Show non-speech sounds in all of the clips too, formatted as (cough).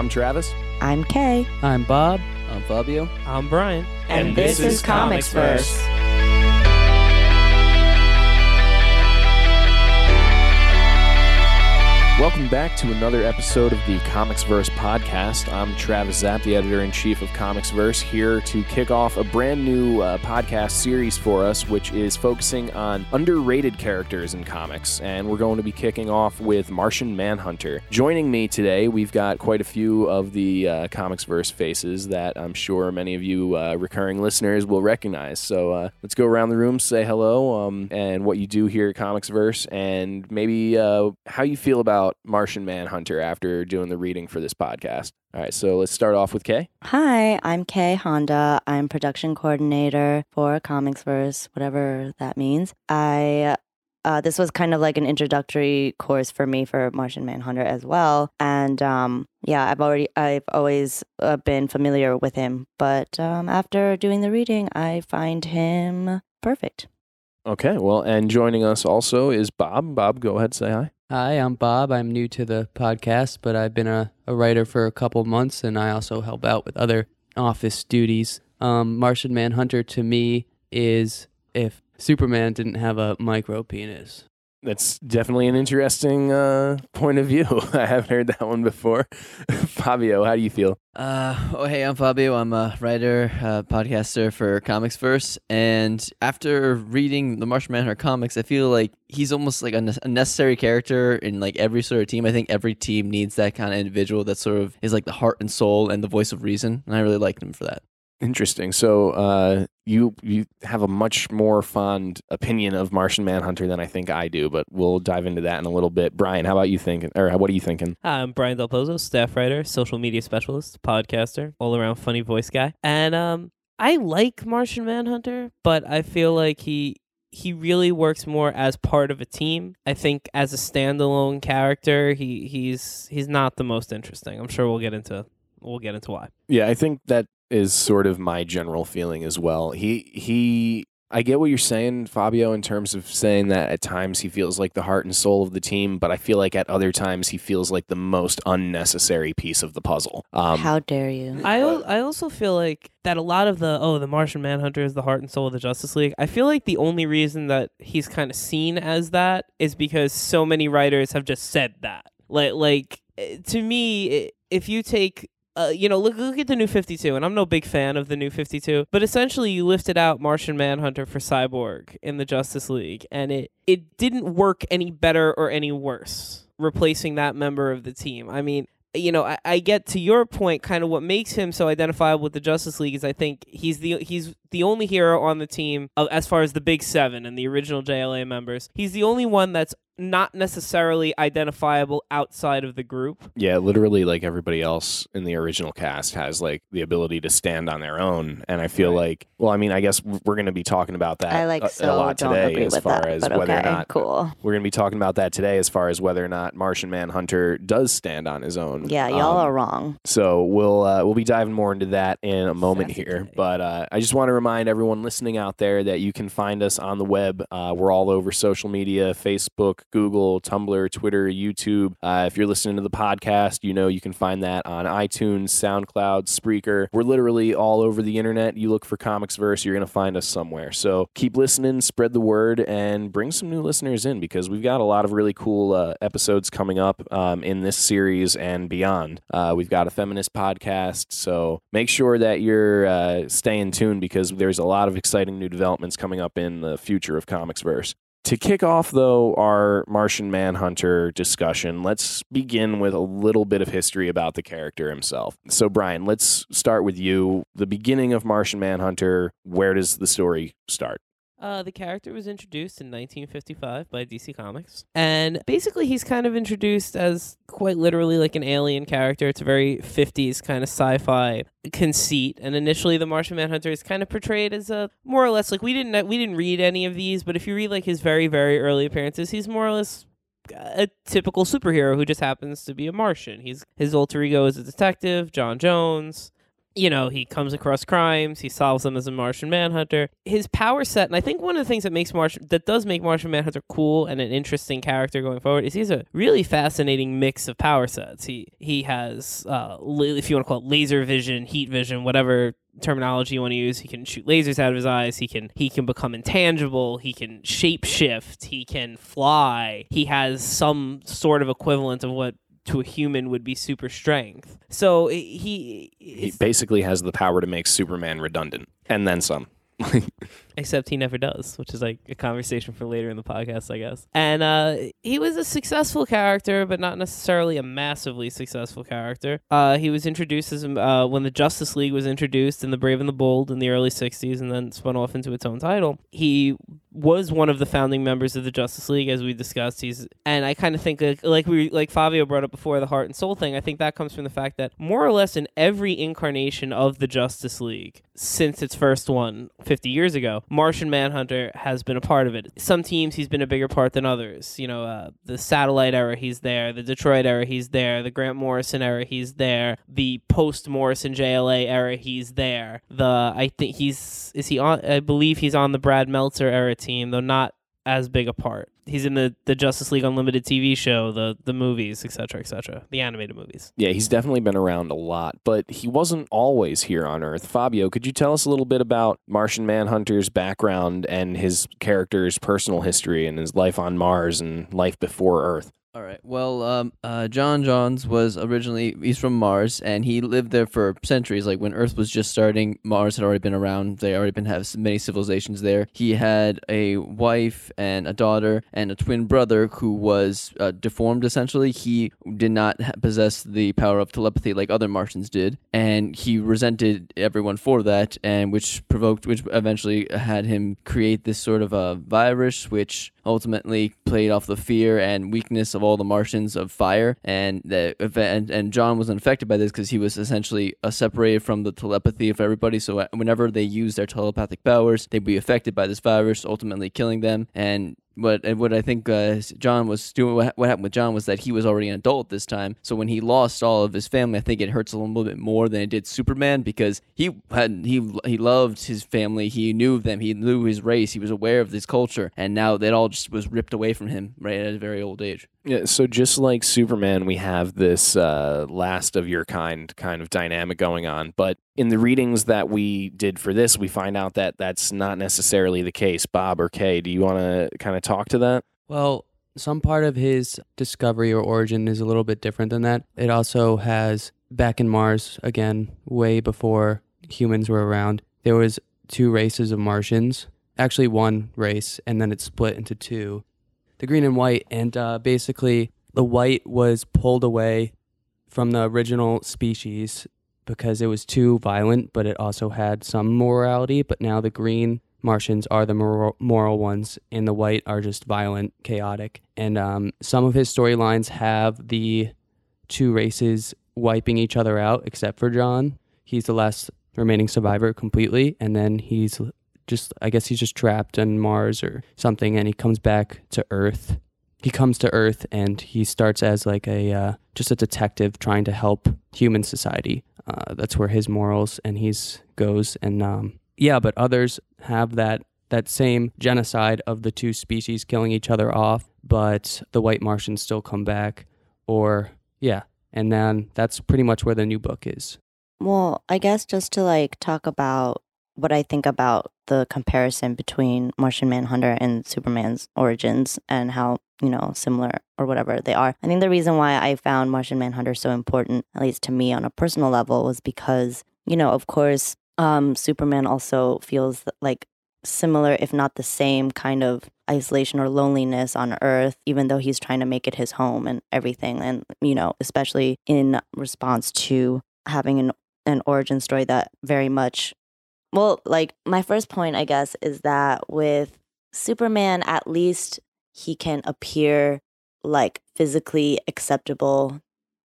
I'm Travis. I'm Kay. I'm Bob. I'm Fabio. I'm Brian. And this is Comics Verse. Welcome back to another episode of the Comics Verse podcast. I'm Travis Zapp, the editor in chief of Comics Verse, here to kick off a brand new uh, podcast series for us, which is focusing on underrated characters in comics. And we're going to be kicking off with Martian Manhunter. Joining me today, we've got quite a few of the uh, Comics Verse faces that I'm sure many of you uh, recurring listeners will recognize. So uh, let's go around the room, say hello, um, and what you do here at Comics Verse, and maybe uh, how you feel about Martian Manhunter after doing the reading for this podcast. All right, so let's start off with Kay. Hi, I'm Kay Honda. I'm production coordinator for Comics Verse, whatever that means. I uh, this was kind of like an introductory course for me for Martian Manhunter as well, and um, yeah, I've already I've always uh, been familiar with him, but um, after doing the reading, I find him perfect. Okay, well, and joining us also is Bob. Bob, go ahead, say hi. Hi, I'm Bob. I'm new to the podcast, but I've been a, a writer for a couple months and I also help out with other office duties. Um, Martian Manhunter to me is if Superman didn't have a micro penis. That's definitely an interesting uh, point of view. (laughs) I haven't heard that one before. (laughs) Fabio, how do you feel? Uh, oh, hey, I'm Fabio. I'm a writer, podcaster for Comics Verse. And after reading the Martian Manhunter comics, I feel like he's almost like a necessary character in like every sort of team. I think every team needs that kind of individual that sort of is like the heart and soul and the voice of reason. And I really liked him for that. Interesting. So, uh, you you have a much more fond opinion of Martian Manhunter than I think I do, but we'll dive into that in a little bit. Brian, how about you thinking, or what are you thinking? Hi, I'm Brian Del Pozo, staff writer, social media specialist, podcaster, all around funny voice guy. And um, I like Martian Manhunter, but I feel like he he really works more as part of a team. I think as a standalone character, he he's he's not the most interesting. I'm sure we'll get into we'll get into why. Yeah, I think that is sort of my general feeling as well. He he I get what you're saying, Fabio, in terms of saying that at times he feels like the heart and soul of the team, but I feel like at other times he feels like the most unnecessary piece of the puzzle. Um, How dare you? I I also feel like that a lot of the oh the Martian Manhunter is the heart and soul of the Justice League. I feel like the only reason that he's kind of seen as that is because so many writers have just said that. Like like eh, to me, if you take uh, you know, look look at the new 52, and I'm no big fan of the new 52, but essentially you lifted out Martian Manhunter for Cyborg in the Justice League, and it it didn't work any better or any worse replacing that member of the team. I mean, you know, I, I get to your point. Kind of what makes him so identifiable with the Justice League is I think he's the he's the only hero on the team of, as far as the Big Seven and the original JLA members. He's the only one that's not necessarily identifiable outside of the group. yeah, literally, like everybody else in the original cast has like the ability to stand on their own, and I feel like, well, I mean, I guess we're going to be talking about that I like a, so a lot don't today agree as with far that, as but whether okay, or not cool. we're going to be talking about that today as far as whether or not Martian Manhunter does stand on his own. Yeah, y'all Um, are wrong. So we'll uh, we'll be diving more into that in a moment Sassy here. But uh, I just want to remind everyone listening out there that you can find us on the web. Uh, we're all over social media: Facebook, Google, Tumblr, Twitter, YouTube. Uh, if you're listening to the podcast, you know you can find that on iTunes, SoundCloud, Spreaker. We're literally all over the internet. You look for Comics Verse, you're gonna find us somewhere. So keep listening, spread the word, and bring some new listeners in because we've got a lot of really cool uh, episodes coming up um, in this series and beyond. Uh, we've got a feminist podcast, so make sure that you're uh, staying tuned because there's a lot of exciting new developments coming up in the future of Comics Verse. To kick off, though, our Martian Manhunter discussion, let's begin with a little bit of history about the character himself. So, Brian, let's start with you. The beginning of Martian Manhunter, where does the story start? Uh, the character was introduced in 1955 by DC Comics. And basically, he's kind of introduced as quite literally like an alien character. It's a very 50s kind of sci fi conceit. And initially, the Martian Manhunter is kind of portrayed as a more or less like we didn't we didn't read any of these, but if you read like his very, very early appearances, he's more or less a typical superhero who just happens to be a Martian. He's his alter ego is a detective, John Jones. You know, he comes across crimes, he solves them as a Martian Manhunter. His power set, and I think one of the things that makes Martian that does make Martian Manhunter cool and an interesting character going forward is he's a really fascinating mix of power sets. He he has, uh, if you want to call it laser vision, heat vision, whatever terminology you want to use. He can shoot lasers out of his eyes. He can he can become intangible. He can shape shift. He can fly. He has some sort of equivalent of what to a human would be super strength. So he he basically has the power to make Superman redundant and then some. Except he never does, which is like a conversation for later in the podcast, I guess. And uh, he was a successful character, but not necessarily a massively successful character. Uh, he was introduced as uh, when the Justice League was introduced in The Brave and the Bold in the early 60s and then spun off into its own title. He was one of the founding members of the Justice League, as we discussed. He's and I kind of think like, like we like Fabio brought up before the heart and soul thing. I think that comes from the fact that more or less in every incarnation of the Justice League since its first one 50 years ago, Martian Manhunter has been a part of it. Some teams he's been a bigger part than others. You know, uh, the Satellite era he's there, the Detroit era he's there, the Grant Morrison era he's there, the post Morrison JLA era he's there. The I think he's is he on? I believe he's on the Brad Meltzer era team, though not as big a part. He's in the, the Justice League Unlimited TV show, the the movies, etc., etc., the animated movies. Yeah, he's definitely been around a lot, but he wasn't always here on Earth. Fabio, could you tell us a little bit about Martian Manhunter's background and his character's personal history and his life on Mars and life before Earth? All right. Well, um, uh, J'onn J'onzz was originally he's from Mars, and he lived there for centuries. Like when Earth was just starting, Mars had already been around. They already been have many civilizations there. He had a wife and a daughter and a twin brother who was uh, deformed. Essentially, he did not possess the power of telepathy like other Martians did, and he resented everyone for that, and which provoked, which eventually had him create this sort of a virus, which ultimately played off the fear and weakness of all the Martians of fire, and the and, and John was unaffected by this because he was essentially uh, separated from the telepathy of everybody. So uh, whenever they use their telepathic powers, they'd be affected by this virus, ultimately killing them. And what what I think uh, John was doing, what, what happened with John was that he was already an adult this time. So when he lost all of his family, I think it hurts a little bit more than it did Superman because he had he he loved his family, he knew them, he knew his race, he was aware of this culture, and now that all just was ripped away from him right at a very old age. Yeah, so just like Superman, we have this uh, last of your kind kind of dynamic going on. But in the readings that we did for this, we find out that that's not necessarily the case. Bob or Kay, do you want to kind of talk to that? Well, some part of his discovery or origin is a little bit different than that. It also has back in Mars again, way before humans were around. There was two races of Martians, actually one race, and then it split into two the green and white, and uh, basically the white was pulled away from the original species because it was too violent, but it also had some morality. But now the green Martians are the moral, ones, and the white are just violent, chaotic. And um, some of his storylines have the two races wiping each other out, except for John. He's the last remaining survivor completely, and then he's just I guess he's just trapped on Mars or something, and he comes back to Earth. He comes to Earth and he starts as like a uh, just a detective trying to help human society. Uh, that's where his morals and he's goes and um, yeah, but others have that that same genocide of the two species killing each other off, but the white Martians still come back, or yeah, and then that's pretty much where the new book is. Well, I guess just to like talk about what I think about the comparison between Martian Manhunter and Superman's origins and how, you know, similar or whatever they are. I think the reason why I found Martian Manhunter so important, at least to me on a personal level, was because, you know, of course, um, Superman also feels like similar, if not the same, kind of isolation or loneliness on Earth, even though he's trying to make it his home and everything. And, you know, especially in response to having an an origin story that very much well, like my first point, I guess, is that with Superman, at least he can appear like physically acceptable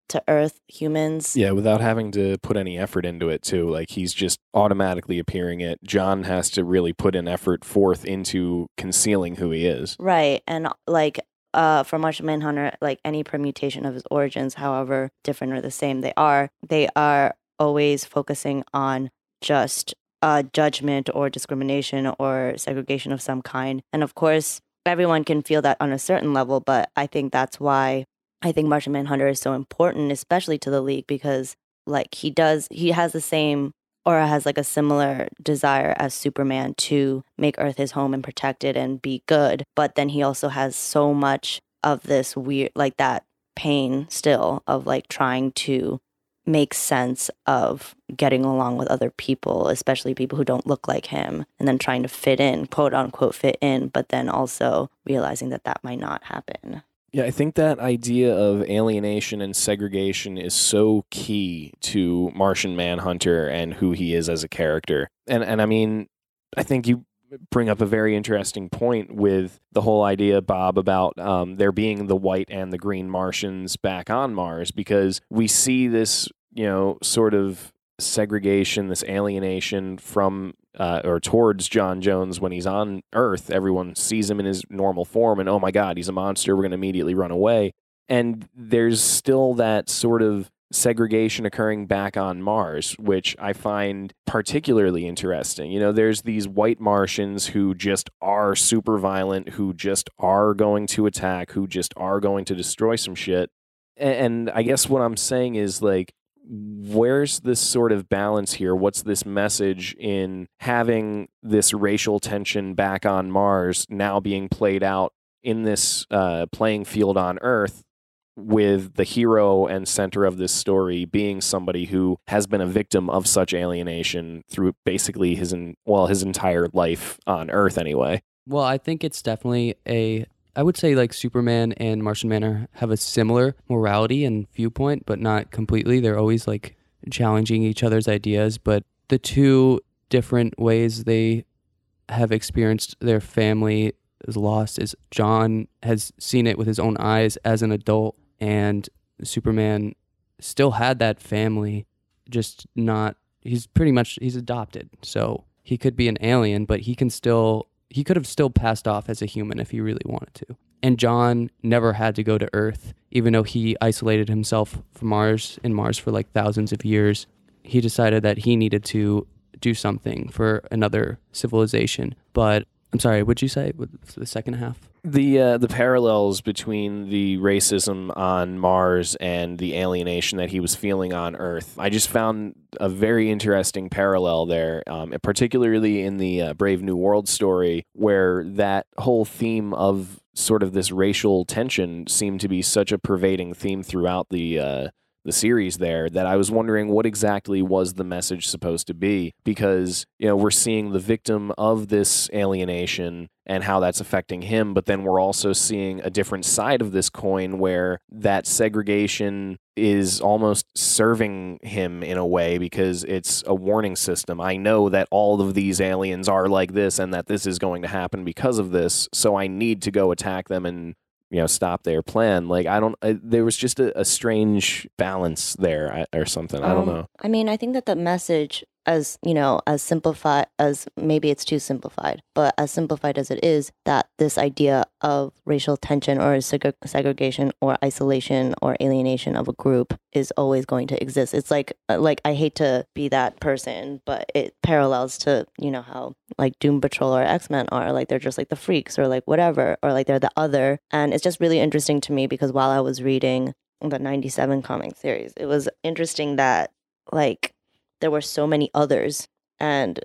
to Earth humans. Yeah, without having to put any effort into it, too. Like he's just automatically appearing it. John has to really put an effort forth into concealing who he is. Right. And like, uh, for Martian Manhunter, like any permutation of his origins, however different or the same they are, they are always focusing on just uh, judgment or discrimination or segregation of some kind. And of course, everyone can feel that on a certain level, but I think that's why I think Martian Manhunter is so important, especially to the League, because like he does, he has the same or has like a similar desire as Superman to make Earth his home and protect it and be good. But then he also has so much of this weird, like that pain still of like trying to make sense of getting along with other people, especially people who don't look like him, and then trying to fit in, quote unquote, fit in, but then also realizing that that might not happen. Yeah, I think that idea of alienation and segregation is so key to Martian Manhunter and who he is as a character. And and I mean, I think you bring up a very interesting point with the whole idea, Bob, about um, there being the white and the green Martians back on Mars because we see this, you know, sort of segregation, this alienation from uh, or towards John Jones when he's on Earth. Everyone sees him in his normal form, and oh my God, he's a monster. We're going to immediately run away. And there's still that sort of segregation occurring back on Mars, which I find particularly interesting. You know, there's these white Martians who just are super violent, who just are going to attack, who just are going to destroy some shit. And I guess what I'm saying is like, where's this sort of balance here? What's this message in having this racial tension back on Mars now being played out in this uh, playing field on Earth? With the hero and center of this story being somebody who has been a victim of such alienation through basically his well his entire life on Earth anyway. Well, I think it's definitely a I would say like Superman and Martian Manhunter have a similar morality and viewpoint, but not completely. They're always like challenging each other's ideas, but the two different ways they have experienced their family is lost is John has seen it with his own eyes as an adult and Superman still had that family just not he's pretty much he's adopted. So he could be an alien, but he can still he could have still passed off as a human if he really wanted to. And John never had to go to Earth, even though he isolated himself from Mars in Mars for like thousands of years. He decided that he needed to do something for another civilization. But I'm sorry, what'd you say? the second half? The uh, the parallels between the racism on Mars and the alienation that he was feeling on Earth. I just found a very interesting parallel there, um, particularly in the uh, Brave New World story, where that whole theme of sort of this racial tension seemed to be such a pervading theme throughout the uh, the series there that I was wondering what exactly was the message supposed to be because you know we're seeing the victim of this alienation and how that's affecting him but then we're also seeing a different side of this coin where that segregation is almost serving him in a way because it's a warning system. I know that all of these aliens are like this and that this is going to happen because of this so I need to go attack them and you know stop their plan like i don't I, there was just a, a, strange balance there or something i don't um, know. I mean i think that the message as you know as simplified as maybe it's too simplified but as simplified as it is that this idea of racial tension or seg- segregation or isolation or alienation of a group is always going to exist. It's like uh, like i hate to be that person but it parallels to you know how like doom patrol or x-men are. Like they're just like the freaks or like whatever or like they're the other. And it's just really interesting to me because while i was reading the 97 comic series it was interesting that like there were so many others and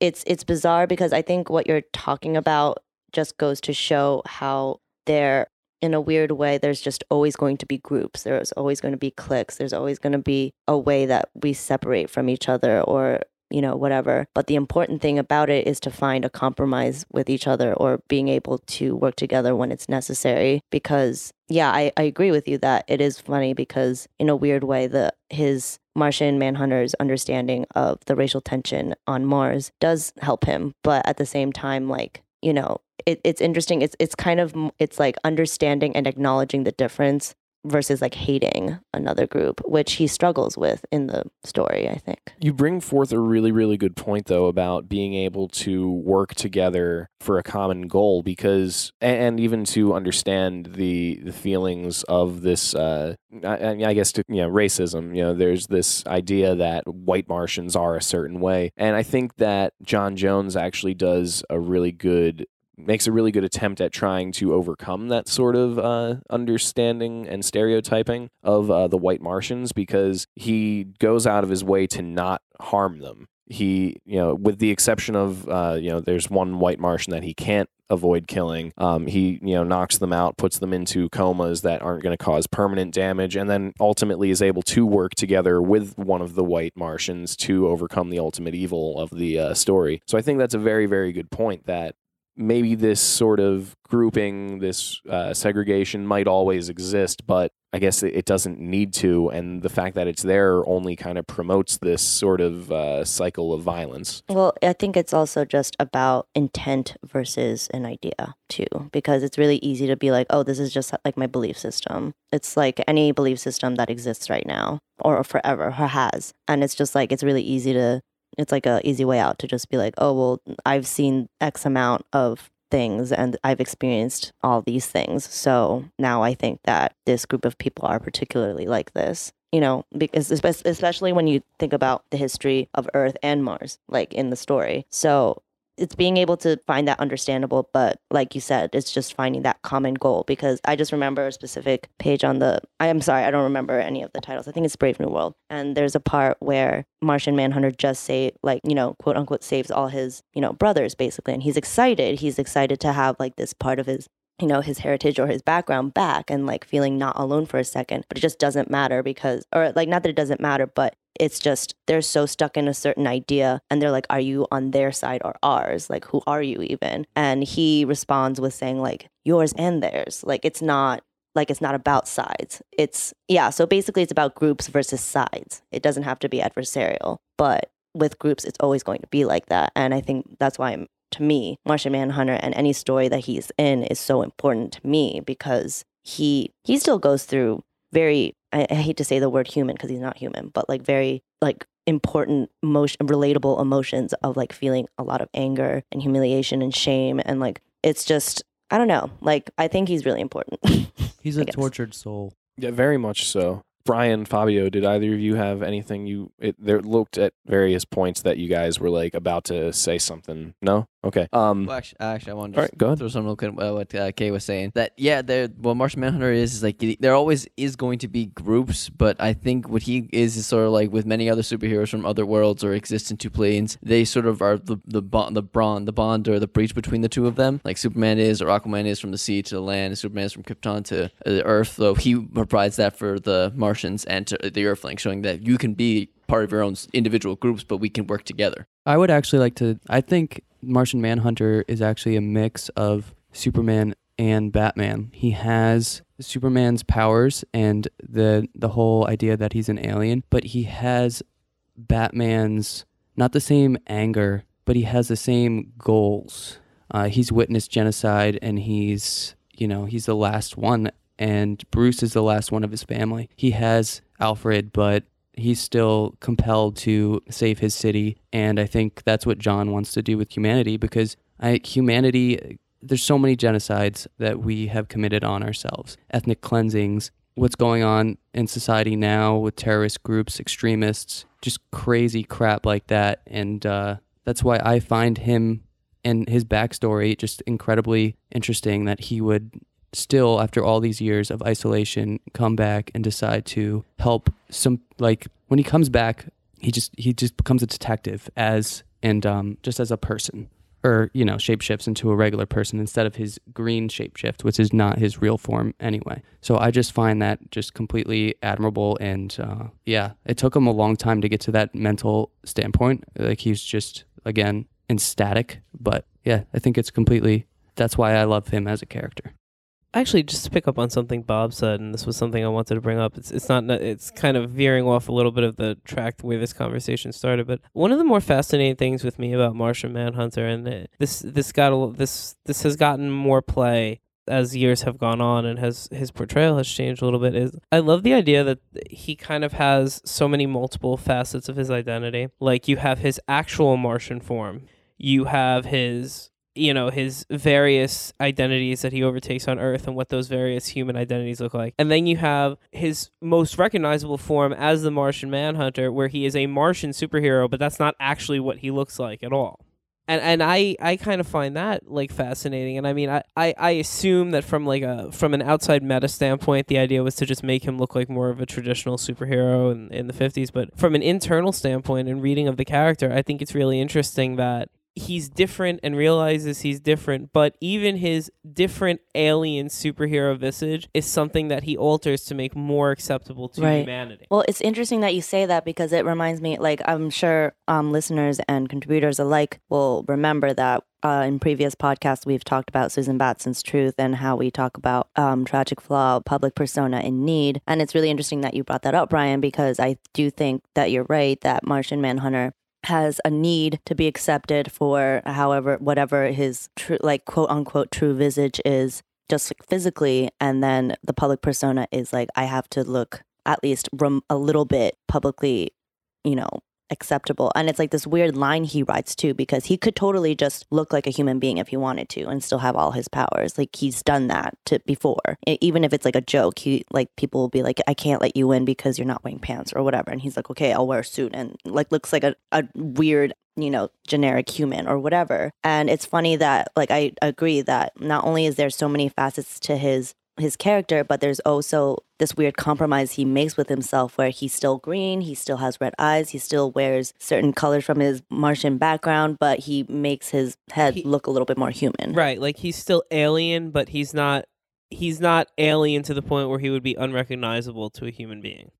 it's it's bizarre because i think what you're talking about just goes to show how there in a weird way there's just always going to be groups there's always going to be cliques there's always going to be a way that we separate from each other or you know whatever. But the important thing about it is to find a compromise with each other or being able to work together when it's necessary because yeah i, I agree with you that it is funny because in a weird way the his Martian Manhunter's understanding of the racial tension on Mars does help him, but at the same time, like you know, it, it's interesting. It's it's kind of it's like understanding and acknowledging the difference versus like hating another group, which he struggles with in the story, I think. You bring forth a really, really good point, though, about being able to work together for a common goal, because and even to understand the the feelings of this. Uh, I, I guess to you know racism. You know, there's this idea that white Martians are a certain way, and I think that John Jones actually does a really good makes a really good attempt at trying to overcome that sort of uh, understanding and stereotyping of uh, the white Martians because he goes out of his way to not harm them. He, you know, with the exception of, uh, you know, there's one white Martian that he can't avoid killing. Um, he, you know, knocks them out, puts them into comas that aren't going to cause permanent damage, and then ultimately is able to work together with one of the white Martians to overcome the ultimate evil of the uh, story. So I think that's a very, very good point that maybe this sort of grouping, this uh, segregation might always exist, but I guess it, doesn't need to. And the fact that it's there only kind of promotes this sort of uh, cycle of violence. Well, I think it's also just about intent versus an idea, too, because it's really easy to be like, oh, this is just like my belief system. It's like any belief system that exists right now or forever or has. And it's just like, it's really easy to it's like a easy way out to just be like, oh well, I've seen X amount of things and I've experienced all these things. So now I think that this group of people are particularly like this. You know, because especially when you think about the history of Earth and Mars, like in the story. So it's being able to find that understandable but like you said it's just finding that common goal because i just remember a specific page on the i am sorry i don't remember any of the titles. I think it's brave new world. And there's a part where martian manhunter just say like you know quote unquote saves all his you know brothers basically. And he's excited. He's excited to have like this part of his you know his heritage or his background back and like feeling not alone for a second but it just doesn't matter because or like not that it doesn't matter but it's just they're so stuck in a certain idea and they're like, Are you on their side or ours? Like, who are you even? And he responds with saying, like, yours and theirs. Like, it's not like it's not about sides. It's yeah, so basically it's about groups versus sides. It doesn't have to be adversarial, but with groups it's always going to be like that. And I think that's why I'm, to me, Martian Manhunter and any story that he's in is so important to me because he he still goes through very I, I hate to say the word human because he's not human, but like very like important emotion relatable emotions of like feeling a lot of anger and humiliation and shame and like it's just I don't know. Like I think he's really important. (laughs) he's a tortured soul. Yeah, very much so. Brian, Fabio, did either of you have anything you it, there looked at various points that you guys were like about to say something? No? Okay. Um well, actually, actually, I wanted to all right, go ahead. throw some quick uh, what uh, Kay was saying. That yeah, there what Martian Manhunter is is like there always is going to be groups, but I think what he is is sort of like with many other superheroes from other worlds or exist in two planes. They sort of are the the bond the bond the bond or the breach between the two of them. Like Superman is or Aquaman is from the sea to the land, and Superman is from Krypton to uh, the Earth. So he provides that for the Martians and to the Earthlings, showing that you can be part of your own individual groups, but we can work together. I would actually like to. I think Martian Manhunter is actually a mix of Superman and Batman. He has Superman's powers and the the whole idea that he's an alien, but he has Batman's not the same anger, but he has the same goals. Uh, he's witnessed genocide, and he's you know he's the last one, and Bruce is the last one of his family. He has Alfred, but he's still compelled to save his city. And I think that's what John wants to do with humanity because I, humanity, there's so many genocides that we have committed on ourselves, ethnic cleansings, what's going on in society now with terrorist groups, extremists, just crazy crap like that. And uh, that's why I find him and his backstory just incredibly interesting that he would still after all these years of isolation come back and decide to help some like when he comes back he just he just becomes a detective as and um, just as a person. Or you know shapeshifts into a regular person instead of his green shapeshift which is not his real form anyway. So i just find that just completely admirable and uh, yeah it took him a long time to get to that mental standpoint. Like he's just again ecstatic but yeah i think it's completely that's why i love him as a character actually just to pick up on something Bob said, and this was something I wanted to bring up. It's it's not it's kind of veering off a little bit of the track way this conversation started. But one of the more fascinating things with me about Martian Manhunter, and this this got a, this this has gotten more play as years have gone on and has his portrayal has changed a little bit is I love the idea that he kind of has so many multiple facets of his identity. Like you have his actual Martian form, you have his you know his various identities that he overtakes on earth and what those various human identities look like. And then you have his most recognizable form as the martian manhunter where he is a martian superhero but that's not actually what he looks like at all. And and I, I kind of find that like fascinating. And I mean I, I, I assume that from like a from an outside meta standpoint the idea was to just make him look like more of a traditional superhero in, in the 50s but from an internal standpoint and reading of the character I think it's really interesting that he's different and realizes he's different, but even his different alien superhero visage is something that he alters to make more acceptable to Right. humanity. Well, it's interesting that you say that because it reminds me, like, I'm sure um, listeners and contributors alike will remember that uh, in previous podcasts, we've talked about Susan Batson's Truth and how we talk about um, tragic flaw, public persona in need. And it's really interesting that you brought that up, Brian, because I do think that you're right that Martian Manhunter has a need to be accepted for however whatever his true like quote unquote true visage is just like physically and then the public persona is like i have to look at least rem- a little bit publicly you know acceptable. And it's like this weird line he writes too because he could totally just look like a human being if he wanted to and still have all his powers. Like he's done that to before. Even if it's like a joke he like people will be like i can't let you in because you're not wearing pants or whatever. And he's like okay i'll wear a suit and like looks like a, a weird you know generic human or whatever. And it's funny that like i agree that not only is there so many facets to his his character, but there's also this weird compromise he makes with himself where he's still green, he still has red eyes, he still wears certain colors from his Martian background, but he makes his head He- look a little bit more human. Right, like he's still alien, but he's not he's not alien to the point where he would be unrecognizable to a human being.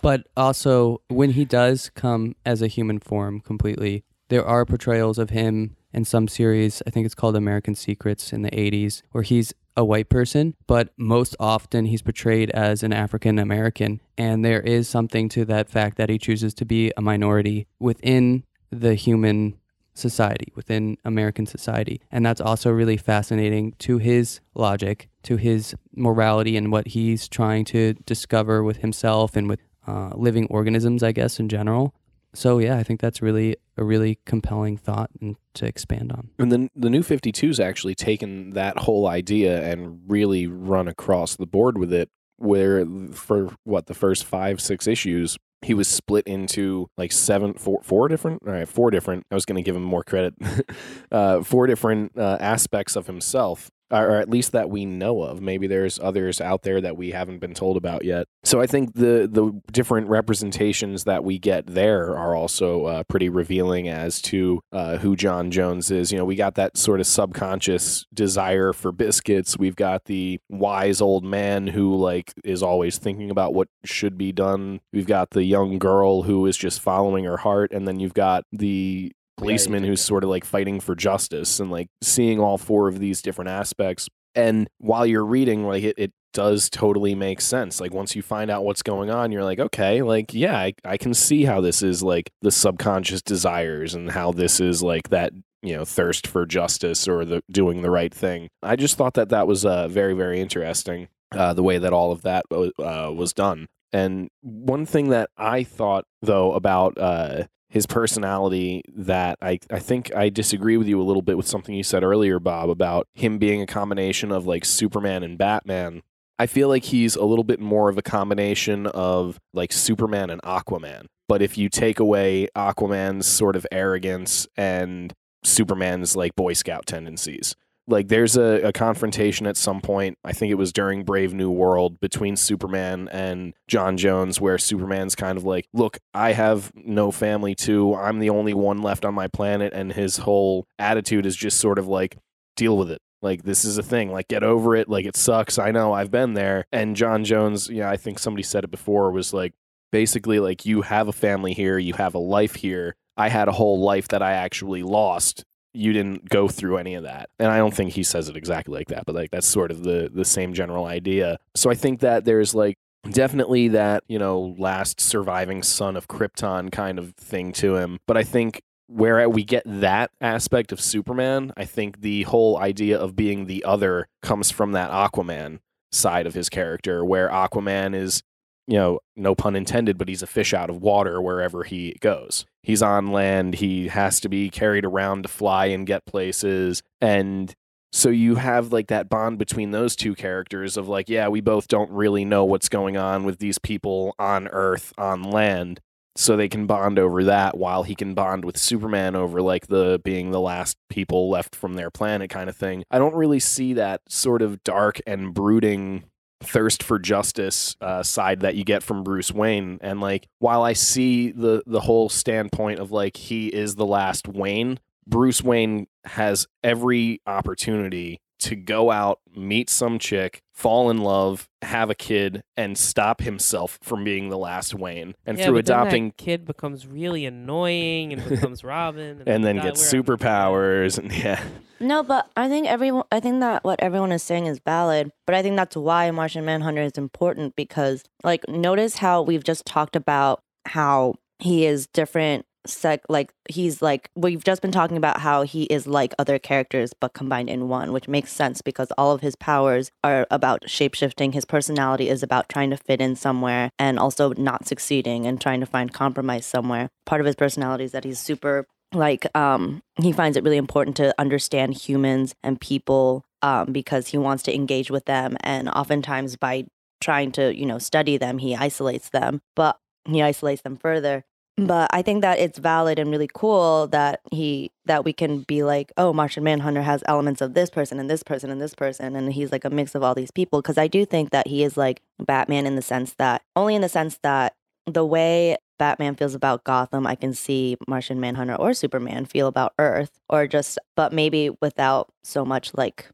But also, when he does come as a human form completely, there are portrayals of him in some series. I think it's called American Secrets in the 80s, where he's a white person, but most often he's portrayed as an African American. And there is something to that fact that he chooses to be a minority within the human society, within American society. And that's also really fascinating to his logic, to his morality, and what he's trying to discover with himself and with uh, living organisms, I guess, in general. So, yeah, I think that's really a really compelling thought and to expand on. And then the new 52's actually taken that whole idea and really run across the board with it, where for what the first five, six issues, he was split into like seven, four, four different, all right, four different. I was going to give him more credit, (laughs) uh, four different uh, aspects of himself. Or at least that we know of. Maybe there's others out there that we haven't been told about yet. So I think the the different representations that we get there are also uh, pretty revealing as to uh, who John Jones is. You know, we got that sort of subconscious desire for biscuits. We've got the wise old man who like is always thinking about what should be done. We've got the young girl who is just following her heart, and then you've got the policeman who's sort of like fighting for justice and like seeing all four of these different aspects. And while you're reading, like it, it does totally make sense. Like once you find out what's going on, you're like, okay, like yeah, I, I can see how this is like the subconscious desires and how this is like that you know thirst for justice or the doing the right thing. I just thought that that was uh, very very interesting. Uh, the way that all of that uh, was done. And one thing that I thought though about uh, his personality that I, I think I disagree with you a little bit with something you said earlier, Bob, about him being a combination of like Superman and Batman. I feel like he's a little bit more of a combination of like Superman and Aquaman. But if you take away Aquaman's sort of arrogance and Superman's like Boy Scout tendencies, like there's a, a confrontation at some point i think it was during brave new world between superman and john jones where superman's kind of like look i have no family too. I'm the only one left on my planet and his whole attitude is just sort of like deal with it. Like this is a thing. Like get over it. Like it sucks. I know. I've been there. And john jones yeah i think somebody said it before was like basically like you have a family here. You have a life here. I had a whole life that i actually lost you didn't go through any of that. And I don't think he says it exactly like that, but like that's sort of the the same general idea. So I think that there's like definitely that, you know, last surviving son of Krypton kind of thing to him. But I think where we get that aspect of Superman, I think the whole idea of being the other comes from that Aquaman side of his character, where Aquaman is, you know, no pun intended, but he's a fish out of water wherever he goes. He's on land, he has to be carried around to fly and get places. And so you have like that bond between those two characters of like, yeah, we both don't really know what's going on with these people on Earth, on land so they can bond over that while he can bond with Superman over like the being the last people left from their planet kind of thing. I don't really see that sort of dark and brooding thirst for justice uh, side that you get from Bruce Wayne. And like while I see the the whole standpoint of like he is the last Wayne, Bruce Wayne has every opportunity to go out, meet some chick, fall in love, have a kid, and stop himself from being the last Wayne. And yeah, through but then that adopting kid becomes really annoying and becomes (laughs) Robin, and, and then God, gets superpowers and yeah. No, but I think everyone. I think that what everyone is saying is valid. But I think that's why Martian Manhunter is important because, like, notice how we've just talked about how he is different. Sec, like he's like we've just been talking about how he is like other characters but combined in one, which makes sense because all of his powers are about shapeshifting. His personality is about trying to fit in somewhere and also not succeeding and trying to find compromise somewhere. Part of his personality is that he's super like um he finds it really important to understand humans and people um because he wants to engage with them and oftentimes by trying to you know study them he isolates them but he isolates them further but i think that it's valid and really cool that he that we can be like oh martian manhunter has elements of this person and this person and this person and he's like a mix of all these people because i do think that he is like batman in the sense that only in the sense that the way Batman feels about Gotham, I can see Martian Manhunter or Superman feel about Earth, or just, but maybe without so much like,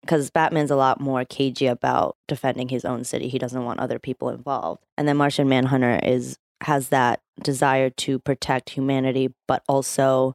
because Batman's a lot more cagey about defending his own city. He doesn't want other people involved. And then Martian Manhunter is has that desire to protect humanity, but also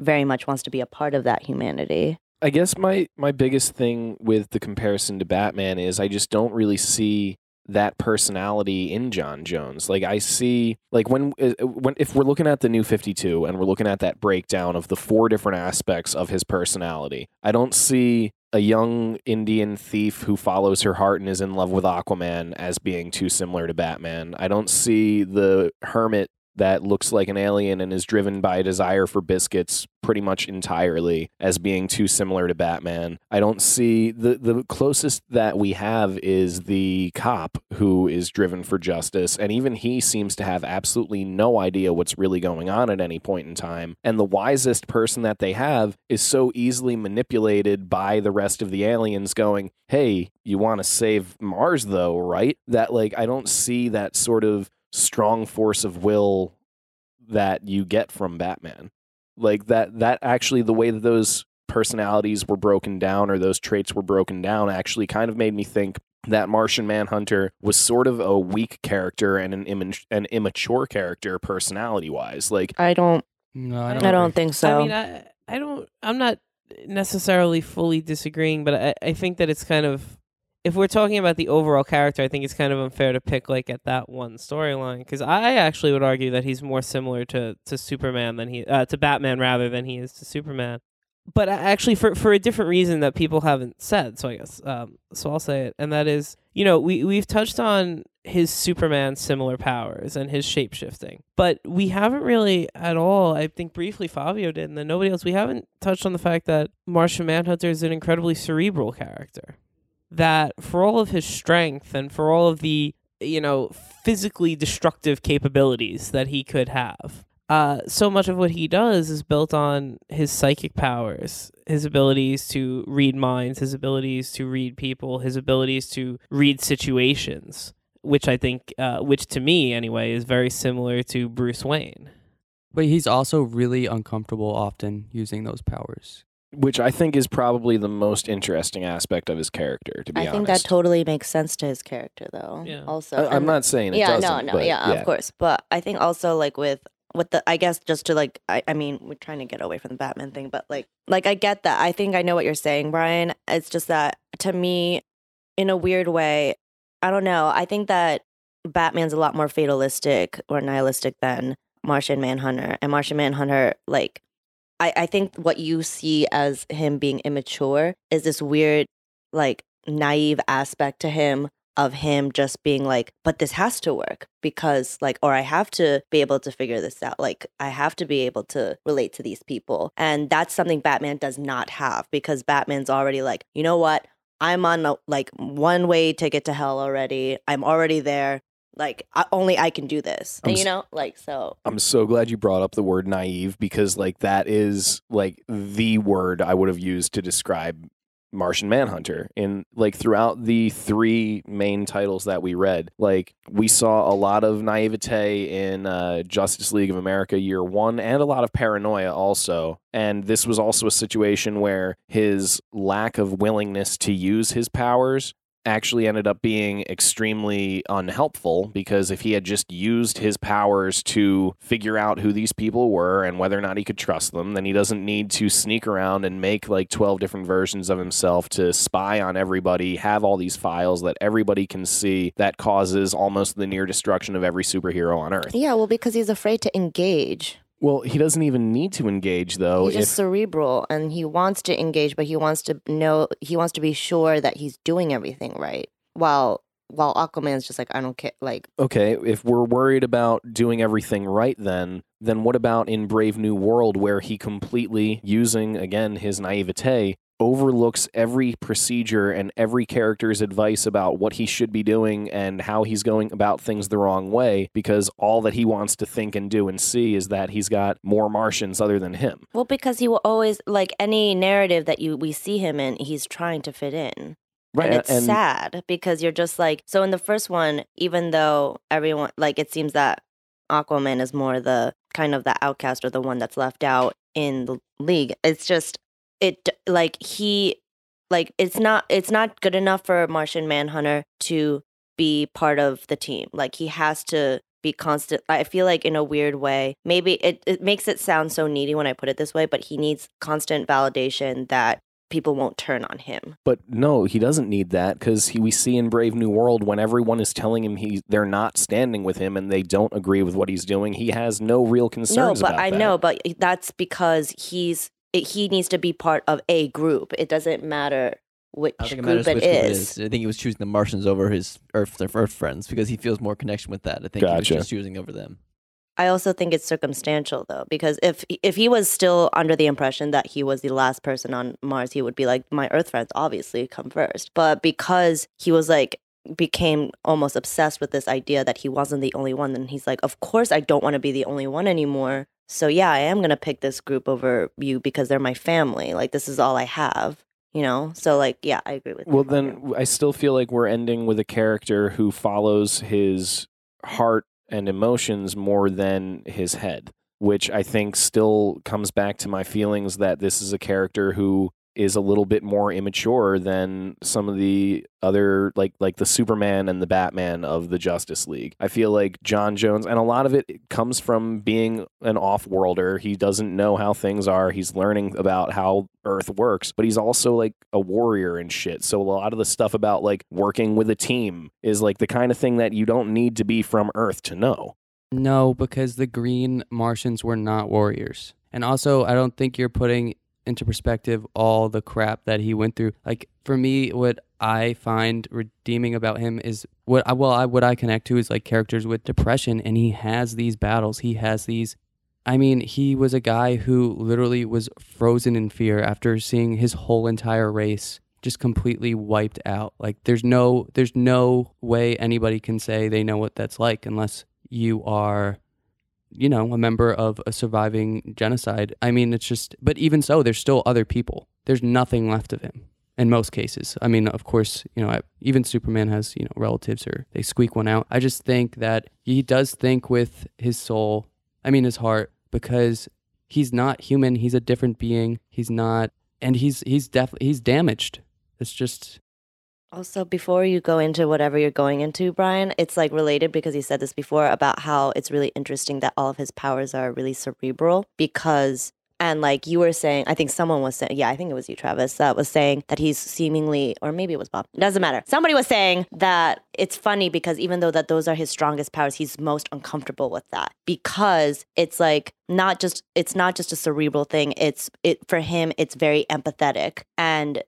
very much wants to be a part of that humanity. I guess my my biggest thing with the comparison to Batman is I just don't really see that personality in John Jones. Like I see like when uh, when if we're looking at the new 52 and we're looking at that breakdown of the four different aspects of his personality. I don't see a young Indian thief who follows her heart and is in love with Aquaman as being too similar to Batman. I don't see the hermit that looks like an alien and is driven by a desire for biscuits pretty much entirely as being too similar to Batman. I don't see the the closest that we have is the cop who is driven for justice and even he seems to have absolutely no idea what's really going on at any point in time. And the wisest person that they have is so easily manipulated by the rest of the aliens going, "Hey, you want to save Mars though, right?" That like I don't see that sort of strong force of will that you get from Batman. Like that that actually the way that those personalities were broken down or those traits were broken down actually kind of made me think that Martian Manhunter was sort of a weak character and an imma- an immature character personality wise. Like I don't. No, I I don't. I don't think so. I mean, I, I don't. I'm not necessarily fully disagreeing, but I, I think that it's kind of. If we're talking about the overall character, I think it's kind of unfair to pick like at that one storyline because I actually would argue that he's more similar to to Superman than he uh, to Batman rather than he is to Superman. But actually, for for a different reason that people haven't said, so I guess um, so I'll say it, and that is, you know, we we've touched on his Superman similar powers and his shape shifting. But we haven't really at all, I think briefly Fabio did, and then nobody else, we haven't touched on the fact that Martian Manhunter is an incredibly cerebral character. That for all of his strength and for all of the, you know, physically destructive capabilities that he could have, uh, so much of what he does is built on his psychic powers, his abilities to read minds, his abilities to read people, his abilities to read situations which I think, uh, which to me anyway, is very similar to Bruce Wayne. But he's also really uncomfortable often using those powers. Which I think is probably the most interesting aspect of his character to be I honest. think that totally makes sense to his character, though. Yeah. Also, I, am And- not saying it yeah, doesn't. no, no, but yeah, of course. But I think also like with with the I guess just to like I, I mean we're trying to get away from the Batman thing, but like like I get that. I think I know what you're saying, Brian. It's just that to me, in a weird way, I don't know. I think that Batman's a lot more fatalistic or nihilistic than Martian Manhunter, and Martian Manhunter like I, I think what you see as him being immature is this weird, like naive aspect to him of him just being like, but this has to work because, like, or I have to be able to figure this out. Like, I have to be able to relate to these people. And that's something Batman does not have because Batman's already like, you know what? I'm on a, like one way ticket to hell already. I'm already there. Like, I, only I can do this. I'm And, you know, like, so. I'm so glad you brought up the word naive because like that is like the word I would have used to describe Martian Manhunter. And like throughout the three main titles that we read, like we saw a lot of naivete in uh, Justice League of America year one and a lot of paranoia also. And this was also a situation where his lack of willingness to use his powers actually ended up being extremely unhelpful because if he had just used his powers to figure out who these people were and whether or not he could trust them, then he doesn't need to sneak around and make like 12 different versions of himself to spy on everybody, have all these files that everybody can see that causes almost the near destruction of every superhero on earth. Yeah, well, because he's afraid to engage. Well, he doesn't even need to engage though. he's if just cerebral and he wants to engage, but he wants to know, he wants to be sure that he's doing everything right. While, while Aquaman's just like, I don't care. Like, Okay, if we're worried about doing everything right, then then what about in Brave New World, where he completely using again his naivete overlooks every procedure and every character's advice about what he should be doing and how he's going about things the wrong way because all that he wants to think and do and see is that he's got more Martians other than him. well, because he will always, like, any narrative that you we see him in, he's trying to fit in. And it's sad because you're just like, so in the first one, even though everyone, like, it seems that Aquaman is more the kind of the outcast or the one that's left out in the league. It's just, it, like, he, like, it's not, it's not good enough for Martian Manhunter to be part of the team. Like, he has to be constant. I feel like in a weird way, maybe it, it makes it sound so needy when I put it this way, but he needs constant validation that people won't turn on him. But no, he doesn't need that because we see in Brave New World when everyone is telling him he they're not standing with him and they don't agree with what he's doing, he has no real concerns. No, but about I that. know, but that's because he's it, he needs to be part of a group. It doesn't matter which I think group it which group it is. is. I think he was choosing the Martians over his Earth, Earth friends because he feels more connection with that. I think he was just choosing over them. I also think it's circumstantial though, because if if he was still under the impression that he was the last person on Mars, he would be like, my Earth friends obviously come first. But because he was like became almost obsessed with this idea that he wasn't the only one, then he's like, of course I don't want to be the only one anymore. So yeah, I am gonna pick this group over you because they're my family. Like this is all I have. You know, so like, yeah, I agree with. you Well, then I still feel like we're ending with a character who follows his heart and emotions more than his head, which I think still comes back to my feelings that this is a character who is a little bit more immature than some of the other like like the Superman and the Batman of the Justice League. I feel like John Jones and a lot of it comes from being an off-worlder. He doesn't know how things are. He's learning about how Earth works, but he's also like a warrior and shit. So a lot of the stuff about like working with a team is like the kind of thing that you don't need to be from Earth to know. No, because the green Martians were not warriors. And also, I don't think you're putting into perspective all the crap that he went through. Like for me, what I find redeeming about him is what I well, I what I connect to is like characters with depression and he has these battles. He has these I mean, he was a guy who literally was frozen in fear after seeing his whole entire race just completely wiped out. Like there's no there's no way anybody can say they know what that's like unless you are you know a member of a surviving genocide. I mean, it's just but even so there's still other people. There's nothing left of him in most cases. I mean, of course, you know, I, even Superman has, you know, relatives or they squeak one out. I just think that he does think with his soul, I mean his heart because he's not human, he's a different being. He's not and he's he's definitely he's damaged. It's just Also, before you go into whatever you're going into, Brian, it's like related because he said this before about how it's really interesting that all of his powers are really cerebral because And like you were saying, I think someone was saying, yeah, I think it was you, Travis, that was saying that he's seemingly, or maybe it was Bob, doesn't matter. Somebody was saying that it's funny because even though that those are his strongest powers, he's most uncomfortable with that because it's like not just it's not just a cerebral thing. It's it for him, it's very empathetic. And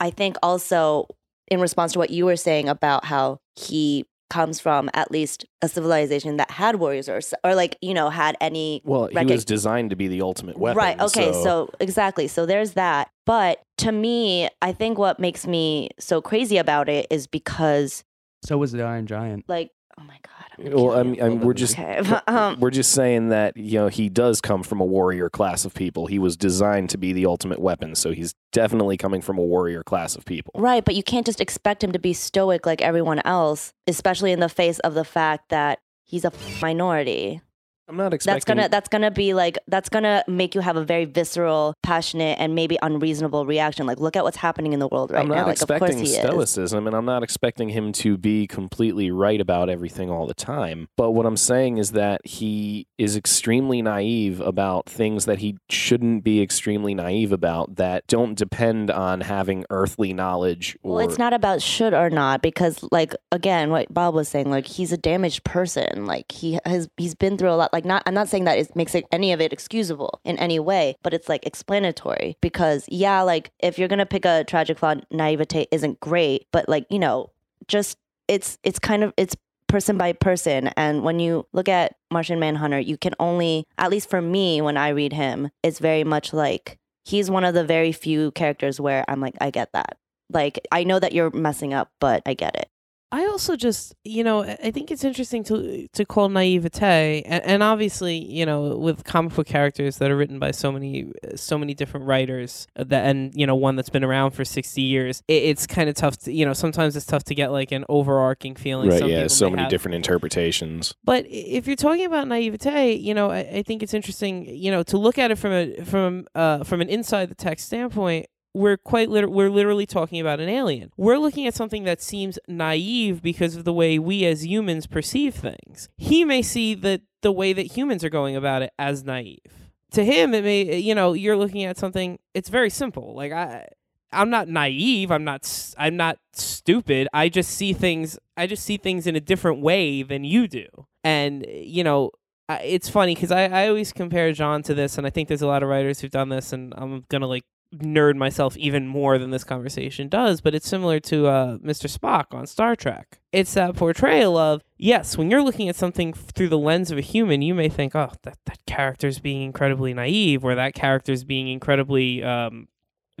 I think also in response to what you were saying about how he comes from at least a civilization that had warriors or or like you know had any Well, he was designed to be the ultimate weapon. Right. Okay. So. exactly. So there's that. But to me, I think what makes me so crazy about it is because, So was the Iron Giant. like, oh my god. I'm Well, I'm, you. I'm, we're just (laughs) Okay, um, we're just saying that you know he does come from a warrior class of people. He was designed to be the ultimate weapon, so he's definitely coming from a warrior class of people. Right, but you can't just expect him to be stoic like everyone else, especially in the face of the fact that he's a minority. I'm not expecting. That's gonna that's gonna be like that's gonna make you have a very visceral, passionate, and maybe unreasonable reaction. Like, look at what's happening in the world right I'm not now. Like, of course expecting is. stoicism, and I'm not expecting him to be completely right about everything all the time. But what I'm saying is that he is extremely naive about things that he shouldn't be extremely naive about that don't depend on having earthly knowledge. Or, Well, it's not about should or not because, like, again, what Bob was saying, like, he's a damaged person. Like, he has he's been through a lot. Like, not I'm not saying that it makes it, any of it excusable in any way, but it's like explanatory because, yeah, like if you're gonna pick a tragic flaw, naivete isn't great, but like you know, just it's it's kind of it's person by person and when you look at martian manhunter you can only at least for me when i read him it's very much like he's one of the very few characters where i'm like i get that like I know that you're messing up, but I get it. I also just, you know, I think it's interesting to to call naivete, and, and obviously, you know, with comic book characters that are written by so many, so many different writers, uh, that and you know, one that's been around for sixty years, it, it's kind of tough. to You know, sometimes it's tough to get like an overarching feeling. right? Some Yeah, so many have. different interpretations. But if you're talking about naivete, you know, I, I think it's interesting, you know, to look at it from a from uh from an inside the text standpoint. We're quite liter- we're literally talking about an alien. We're looking at something that seems naive because of the way we as humans perceive things. He may see that the way that humans are going about it as naive. To him, it may you know you're looking at something. It's very simple. Like I, I'm not naive. I'm not. I'm not stupid. I just see things. I just see things in a different way than you do. And you know, it's funny because I, I always compare John to this, and I think there's a lot of writers who've done this, and I'm gonna like nerd myself even more than this conversation does. But it's similar to uh, Mr. Spock on Star Trek. It's that portrayal of yes, when you're looking at something through the lens of a human, you may think, oh, that that character's being incredibly naive, or that character's being incredibly um,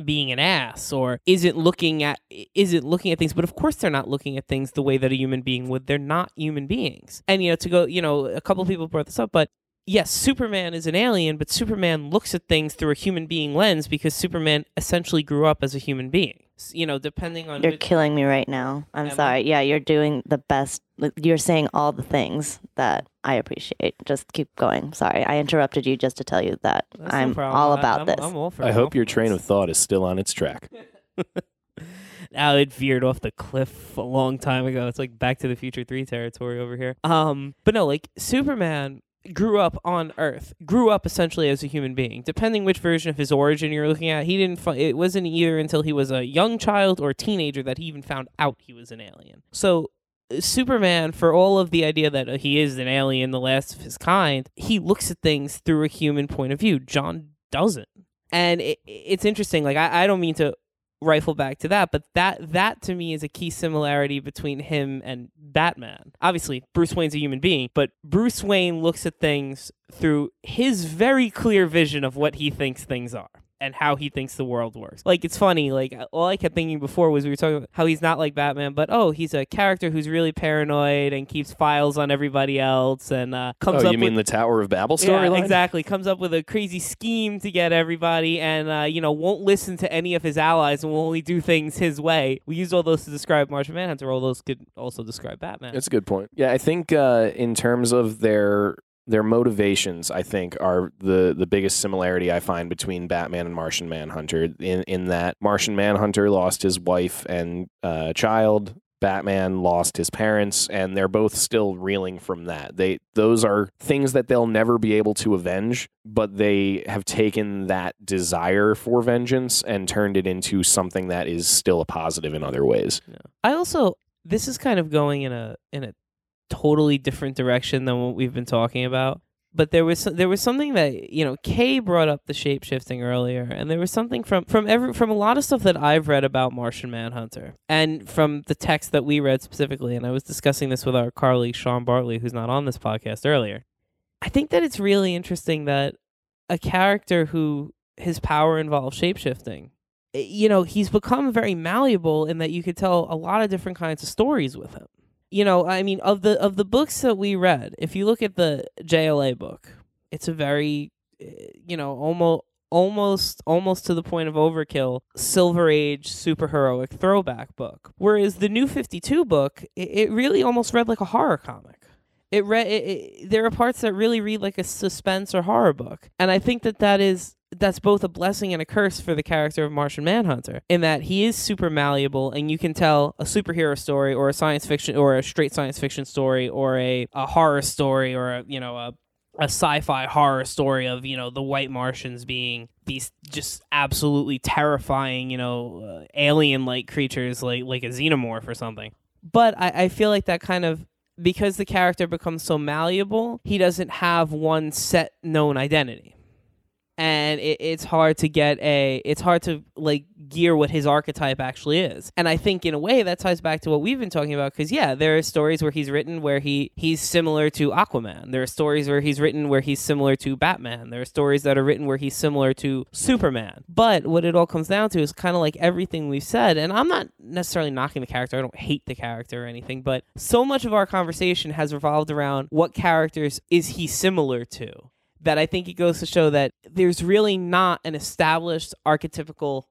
being an ass or isn't looking at isn't looking at things but of course they're not looking at things the way that a human being would they're not human beings and you know to go you know a couple people brought this up but yes superman is an alien but superman looks at things through a human being lens because superman essentially grew up as a human being you know depending on You're which- killing me right now. I'm Am I? sorry. Yeah, you're doing the best. You're saying all the things that I appreciate. Just keep going. Sorry, I interrupted you just to tell you that That's I'm problem. all about I'm- this. I'm all for I hope your train of thought is still on its track. (laughs) now it veered off the cliff a long time ago. It's like Back to the Future 3 territory over here. Um, but no, like Superman grew up on Earth, grew up essentially as a human being. Depending which version of his origin you're looking at, he didn't. Fi- it wasn't either until he was a young child or teenager that he even found out he was an alien. So. uh, Superman, for all of the idea that uh, he is an alien, the last of his kind, he looks at things through a human point of view. John doesn't, and it, it's interesting. Like I, I don't mean to rifle back to that but that that to me is a key similarity between him and batman. Obviously bruce wayne's a human being but bruce wayne looks at things through his very clear vision of what he thinks things are and how he thinks the world works like it's funny like all i kept thinking before was we were talking about how he's not like batman but oh he's a character who's really paranoid and keeps files on everybody else and uh, comes oh, up you mean with the Tower of Babel yeah, storyline? exactly. Comes up with a crazy scheme to get everybody, and uh, you know won't listen to any of his allies, and will only do things his way. We used all those to describe Martian Manhunter. All those could also describe Batman. That's a good point. Yeah, I think uh, in terms of their their motivations, I think are the the biggest similarity I find between Batman and Martian Manhunter. In in that Martian Manhunter lost his wife and uh, child. Batman lost his parents, and they're both still reeling from that. They those are things that they'll never be able to avenge, but they have taken that desire for vengeance and turned it into something that is still a positive in other ways. Yeah. I also this is kind of going in a in a totally different direction than what we've been talking about. But there was there was something that you know Kay brought up the shape shifting earlier, and there was something from from every from a lot of stuff that I've read about Martian Manhunter, and from the text that we read specifically. And I was discussing this with our colleague Sean Bartley, who's not on this podcast earlier. I think that it's really interesting that a character who his power involves shapeshifting eh, you know, he's become very malleable in that you could tell a lot of different kinds of stories with him. You know, I mean, of the of the books that we read, if you look at the JLA book, it's a very, eh, you know, almost almost almost to the point of overkill silver age superheroic throwback book. Whereas the new 52 book it, it really almost read like a horror comic. It read it, it, there are parts that really read like a suspense or horror book. And i think that that is that's both a blessing and a curse for the character of Martian Manhunter in that he is super malleable and you can tell a superhero story or a science fiction or a straight science fiction story or a, a horror story or a you know a a sci-fi horror story of you know the white Martians being these just absolutely terrifying you know uh, alien-like creatures like like a xenomorph or something. But I, I feel like that kind of because the character becomes so malleable, he doesn't have one set known identity and it, it's hard to get a it's hard to like gear what his archetype actually is. And i think in a way that ties back to what we've been talking about because yeah there are stories where he's written where he he's similar to aquaman. There are stories where he's written where he's similar to batman. There are stories that are written where he's similar to superman. But what it all comes down to is kind of like everything we've said and i'm not necessarily knocking the character. I don't hate the character or anything but so much of our conversation has revolved around what characters is he similar to that I think it goes to show that there's really not an established archetypical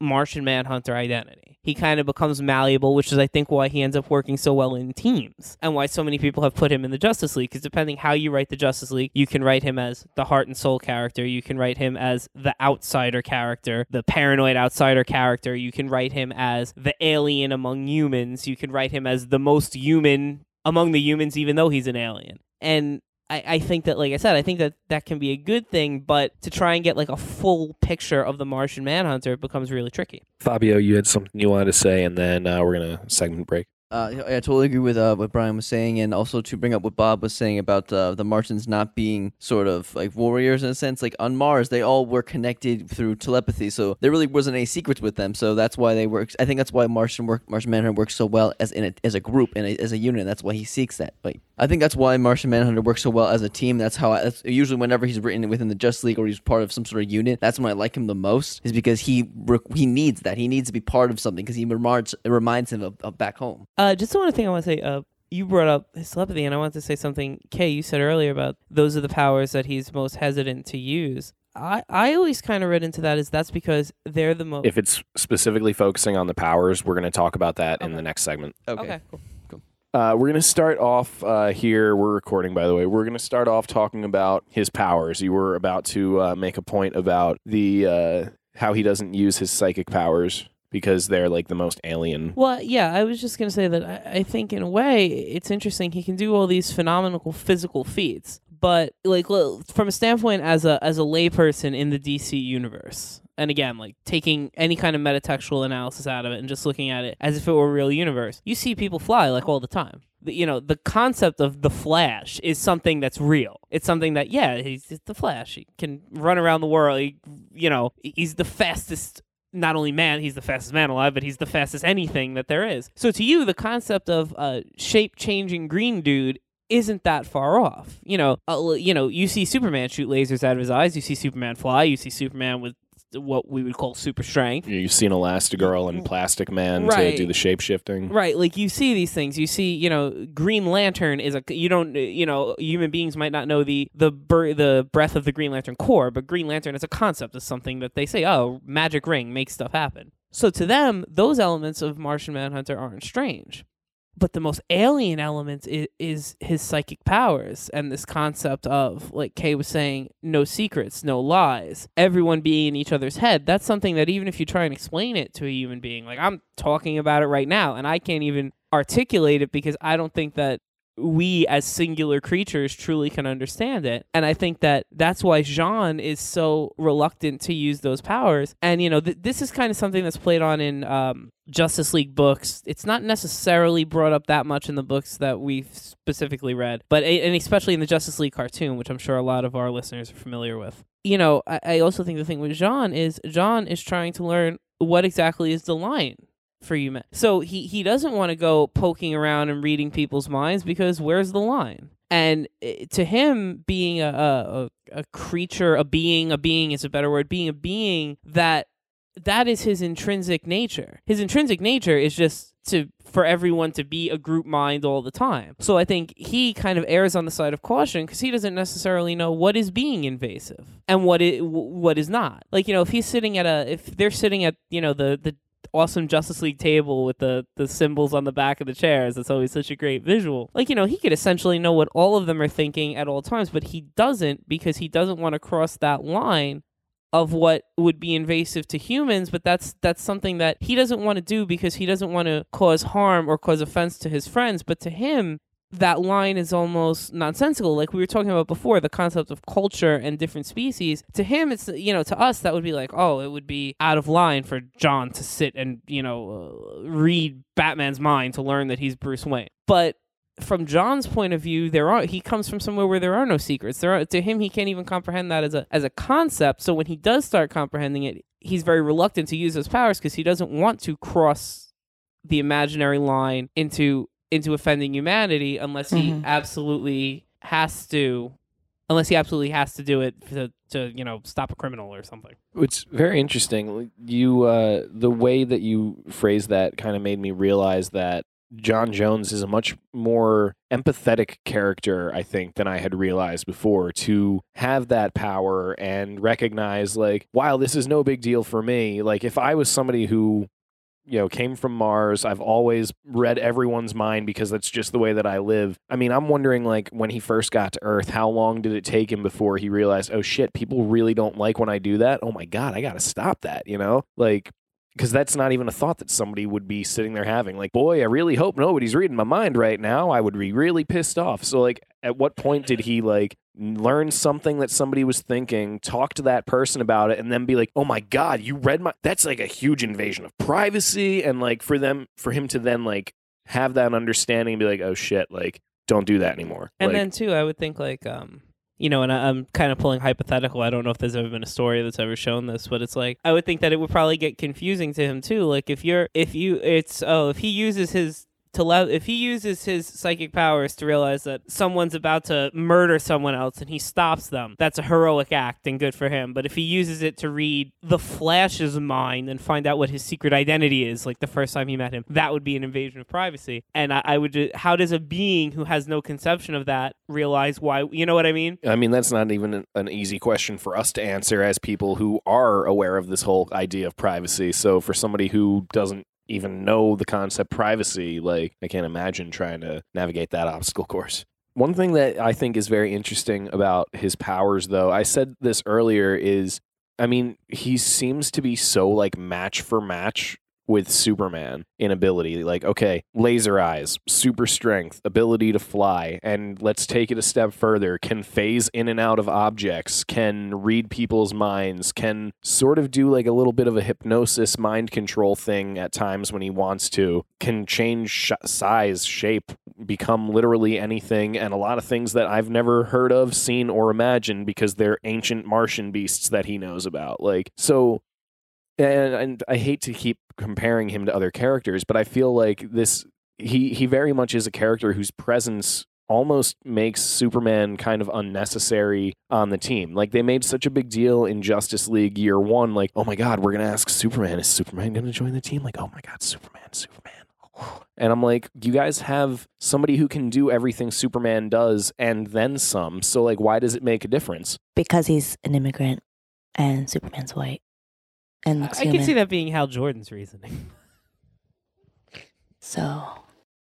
Martian Manhunter identity. He kind of becomes malleable, which is, I think, why he ends up working so well in teams and why so many people have put him in the Justice League. Because depending how you write the Justice League, you can write him as the heart and soul character, you can write him as the outsider character, the paranoid outsider character, you can write him as the alien among humans, you can write him as the most human among the humans, even though he's an alien. And I, I think that, like I said, I think that that can be a good thing, but to try and get like a full picture of the Martian Manhunter it becomes really tricky. Fabio, you had something you wanted to say, and then uh, we're gonna segment break. Uh, I totally agree with uh, what Brian was saying, and also to bring up what Bob was saying about uh, the Martians not being sort of like warriors in a sense. Like on Mars, they all were connected through telepathy, so there really wasn't any secrets with them. So that's why they work. I think that's why Martian work, Martian Manhunter works so well as in a, as a group and as a unit. That's why he seeks that. Like I think that's why Martian Manhunter works so well as a team. That's how I, that's usually whenever he's written within the Justice League or he's part of some sort of unit. That's when I like him the most, is because he he needs that. He needs to be part of something because he reminds reminds him of, of back home. Uh, just one thing I want to say. Uh, you brought up his telepathy, and I wanted to say something. Kay, you said earlier about those are the powers that he's most hesitant to use. I, I always kind of read into that is that's because they're the most. If it's specifically focusing on the powers, we're going to talk about that in the next segment. okay, cool. Uh, we're going to start off uh, here. We're recording, by the way. We're going to start off talking about his powers. You were about to uh, make a point about the uh, how he doesn't use his psychic powers because they're like the most alien. Well, yeah, I was just gonna say that I, I think in a way it's interesting. He can do all these phenomenal physical feats, but like from a standpoint as a as a layperson in the DC universe, and again, like taking any kind of metatextual analysis out of it and just looking at it as if it were a real universe, you see people fly like all the time. The, you know, the concept of the Flash is something that's real. It's something that yeah, he's it's the Flash. He can run around the world. He, you know, he's the fastest not only man, he's the fastest man alive, but he's the fastest anything that there is. So to you, the concept of a shape changing green dude isn't that far off. You know, uh, you know, you see Superman shoot lasers out of his eyes. You see Superman fly. You see Superman with what we would call super strength. You've seen Elastigirl and Plastic Man Right. to do the shape shifting. Right, like you see these things. You see, you know, Green Lantern is a you don't you know human beings might not know the the bur- the breadth of the Green Lantern Corps, but Green Lantern as a concept is something that they say, oh, magic ring makes stuff happen. So to them, those elements of Martian Manhunter aren't strange. But the most alien element is, is his psychic powers and this concept of like kay was saying no secrets no lies everyone being in each other's head. That's something that even if you try and explain it to a human being like i'm talking about it right now and i can't even articulate it because i don't think that we as singular creatures truly can understand it. And I think that that's why Jean is so reluctant to use those powers. And, you know, th- this is kind of something that's played on in um, Justice League books. It's not necessarily brought up that much in the books that we've specifically read, but, and especially in the Justice League cartoon, which I'm sure a lot of our listeners are familiar with. You know, I, I also think the thing with Jean is Jean is trying to learn what exactly is the line for you. So he he doesn't want to go poking around and reading people's minds because where's the line? And eh, to him, being a, a a creature, a being, a being is a better word. Being a being that that is his intrinsic nature. His intrinsic nature is just to for everyone to be a group mind all the time. So I think he kind of errs on the side of caution because he doesn't necessarily know what is being invasive and what is what is not. Like you know, if he's sitting at a if they're sitting at you know the the awesome Justice League table with the the symbols on the back of the chairs. It's always such a great visual. Like, you know, he could essentially know what all of them are thinking at all times, but he doesn't because he doesn't want to cross that line of what would be invasive to humans but that's that's something that he doesn't want to do because he doesn't want to cause harm or cause offense to his friends but to him that line is almost nonsensical. Like we were talking about before, the concept of culture and different species. To him, it's you know, to us that would be like, oh, it would be out of line for John to sit and you know uh, read Batman's mind to learn that he's Bruce Wayne. But from John's point of view, there are he comes from somewhere where there are no secrets. There are to him, he can't even comprehend that as a as a concept. So when he does start comprehending it, he's very reluctant to use those powers because he doesn't want to cross the imaginary line into into offending humanity unless he Mhm. absolutely has to unless he absolutely has to do it to, to you know stop a criminal or something It's very interesting. You, uh, the way that you phrase that kind of made me realize that John Jones is a much more empathetic character, I think, than I had realized before. To have that power and recognize, like, wow, this is no big deal for me. Like, if I was somebody who you know, came from Mars. I've always read everyone's mind because that's just the way that I live. I mean, I'm wondering, like, when he first got to Earth, how long did it take him before he realized, oh shit, people really don't like when I do that? Oh my God, I got to stop that, you know? Like, because that's not even a thought that somebody would be sitting there having. Like, boy, I really hope nobody's reading my mind right now. I would be really pissed off. So, like, at what point did he, like, learn something that somebody was thinking, talk to that person about it, and then be like, oh my God, you read my. That's like a huge invasion of privacy. And, like, for them, for him to then, like, have that understanding and be like, oh shit, like, don't do that anymore. and Like, then too i would think like um you know and I, i'm kind of pulling hypothetical i don't know if there's ever been a story that's ever shown this but it's like i would think that it would probably get confusing to him too like if you're if you it's oh if he uses his if he uses his psychic powers to realize that someone's about to murder someone else and he stops them, that's a heroic act and good for him. But if he uses it to read the Flash's mind and find out what his secret identity is, like the first time he met him, that would be an invasion of privacy. And I, I would, ju- how does a being who has no conception of that realize why? You know what I mean? I mean, that's not even an, an easy question for us to answer as people who are aware of this whole idea of privacy. So, for somebody who doesn't even know the concept privacy, like, I can't imagine trying to navigate that (laughs) obstacle course. One thing that I think is very interesting about his powers, though, I said this earlier, is I mean, he seems to be so like match for match with Superman in ability. Like, okay, laser eyes, super strength, ability to fly, and let's take it a step further. Can phase in and out of objects, can read people's minds, can sort of do like a little bit of a hypnosis mind control thing at times when he wants to, can change sh- size, shape, become literally anything, and a lot of things that I've never heard of, seen, or imagined because they're ancient Martian beasts that he knows about. Like, so and, and I hate to keep comparing him to other characters, but I feel like this he he very much is a character whose presence almost makes Superman kind of unnecessary on the team. Like they made such a big deal in Justice League year 1 like, "Oh my god, we're going to ask Superman, is Superman going to join the team?" Like, "Oh my god, Superman, Superman." (sighs) And I'm like, you guys have somebody who can do everything Superman does and then some. So like why does it make a difference? because he's an immigrant and Superman's white and looks I human. can see that being Hal Jordan's reasoning. So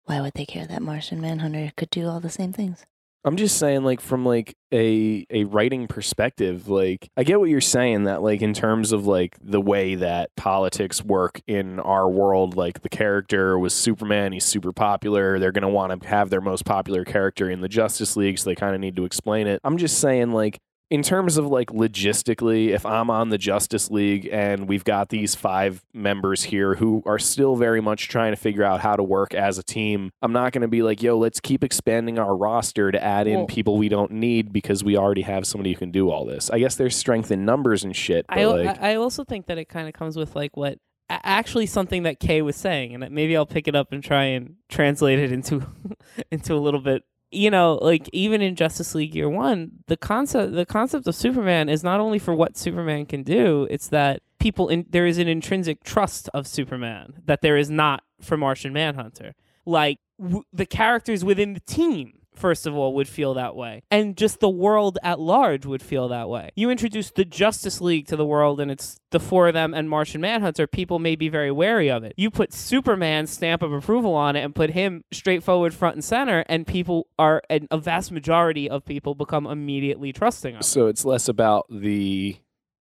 why would they care that Martian Manhunter could do all the same things? I'm just saying, like, from like a a writing perspective, like I get what you're saying that like in terms of like the way that politics work in our world, like the character was Superman, he's super popular. They're gonna want to have their most popular character in the Justice League, so they kind of need to explain it. I'm just saying, like, in terms of like logistically, if I'm on the Justice League and we've got these five members here who are still very much trying to figure out how to work as a team, I'm not going to be like, yo, let's keep expanding our roster to add in Well- people we don't need because we already have somebody who can do all this. I guess there's strength in numbers and shit, but I, like, I I also think that it kind of comes with like what actually something that Kay was saying, and maybe I'll pick it up and try and translate it into (laughs) into a little bit. You know, like even in Justice League Year One, the concept the concept of Superman is not only for what Superman can do; it's that people in there is an intrinsic trust of Superman that there is not for Martian Manhunter. Like w- the characters within the team first of all would feel that way and just the world at large would feel that way you introduce the justice league to the world and it's the four of them and martian manhunter people may be very wary of it you put superman's stamp of approval on it and put him straightforward front and center and people are and a vast majority of people become immediately trusting of it. so it's less about the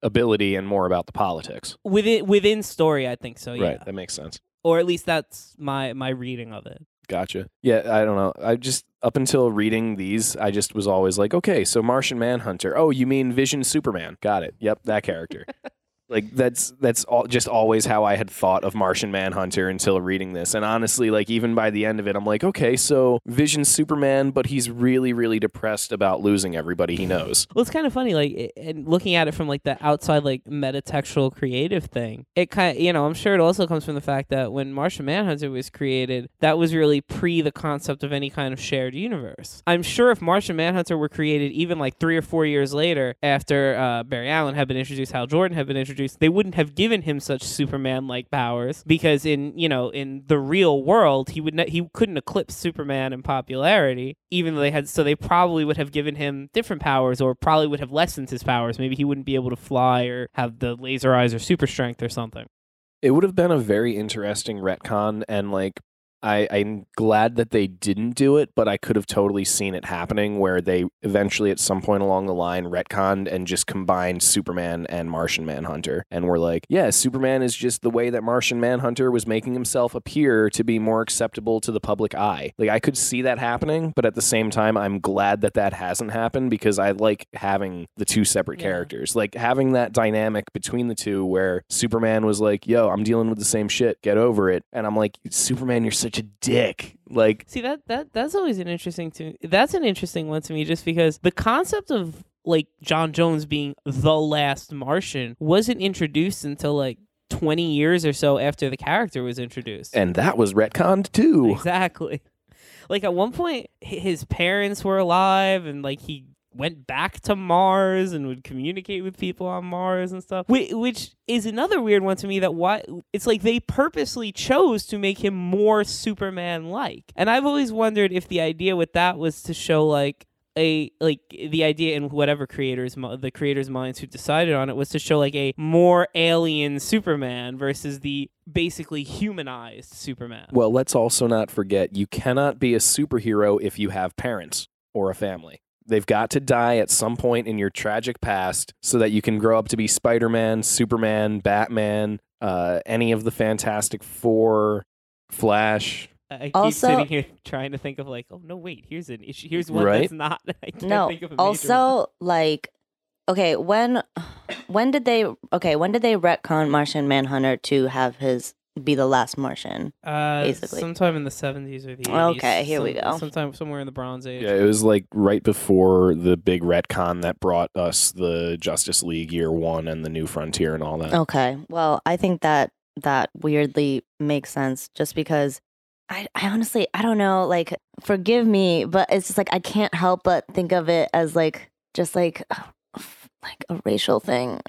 ability and more about the politics. within within story i think so yeah Right, that makes sense. or at least that's my my reading of it Gotcha. Yeah, I don't know. I just up until reading these, I just was always like, okay, so Martian Manhunter. Oh, you mean Vision Superman? Got it. Yep, that character. (laughs) like that's that's all just always how I had thought of Martian Manhunter until reading this. And honestly, like even by the end of it, I'm like, okay, so Vision Superman, but he's really really depressed about losing everybody he knows. Well, it's kind of funny, like, and looking at it from like the outside, like metatextual creative thing. It kind, of, you know, I'm sure it also comes from the fact that when Martian Manhunter was created, that was really pre the concept of any kind of shared universe. I'm sure if Martian Manhunter were created even like three or four years later, after uh, Barry Allen had been introduced, Hal Jordan had been introduced, they wouldn't have given him such Superman-like powers because in you know in the real world he would ne- he couldn't eclipse Superman in popularity, even though they had. So they probably would have given him different powers, or probably would have lessened his powers. Maybe he wouldn't be able to fly or have the laser eyes or super strength or something. It would have been a very interesting retcon and like I, I'm glad that they didn't do it, but I could have totally seen it happening where they eventually, at some point along the line, retconned and just combined Superman and Martian Manhunter. And we're like, yeah, Superman is just the way that Martian Manhunter was making himself appear to be more acceptable to the public eye. Like, I could see that happening, but at the same time, I'm glad that that hasn't happened because I like having the two separate Yeah. characters. Like, having that dynamic between the two where Superman was like, yo, I'm dealing with the same shit, get over it. And I'm like, Superman, you're such a dick. Like, See that that that's always an interesting to that's an interesting one to me just because the concept of like John Jones being the last Martian wasn't introduced until like 20 years or so after the character was introduced. and that was retconned too. Exactly. Like at one point, his parents were alive, and like he went back to Mars and would communicate with people on Mars and stuff. Which, is another weird one to me. That why it's like they purposely chose to make him more Superman-like, and I've always wondered if the idea with that was to show like a like the idea in whatever creators the creators minds who decided on it was to show like a more alien Superman versus the basically humanized Superman. Well, let's also not forget you cannot be a superhero if you have parents or a family. They've got to die at some point in your tragic past so that you can grow up to be Spider Man, Superman, Batman, uh, any of the Fantastic Four, Flash. I keep Also- sitting here (laughs) trying to think of like, oh no, wait, here's an issue. Here's one Right? that's not. (laughs) I can't no. think of a major one. Also, like, okay, when (sighs) when did they? Okay, when did they retcon Martian Manhunter to have his be the last Martian? uh, basically. sometime in the seventies or the 80s. Okay, here we go. Sometime somewhere in the Bronze Age. Yeah, it was like right before the big retcon that brought us the Justice League Year One and the New Frontier and all that. Okay, well, I think that that weirdly makes sense, just because. I, I honestly I don't know like forgive me but it's just like I can't help but think of it as like just like like a racial thing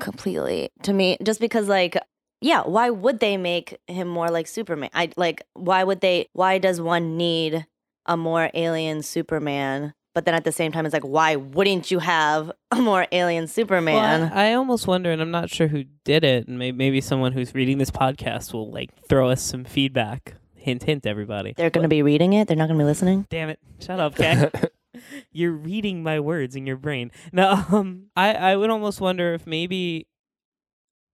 completely to me just because like yeah why would they make him more like superman i like why would they why does one need a more alien superman but then at the same time it's like why wouldn't you have (laughs) a more alien superman Well, I, I almost wonder, and I'm not sure who did it, and maybe, maybe someone who's reading this podcast will like throw us some feedback Hint, hint, everybody. They're going to be reading it. They're not going to be listening. Damn it! Shut up, Ken. (laughs) You're reading my words in your brain. Now, (laughs) um, I I would almost wonder if maybe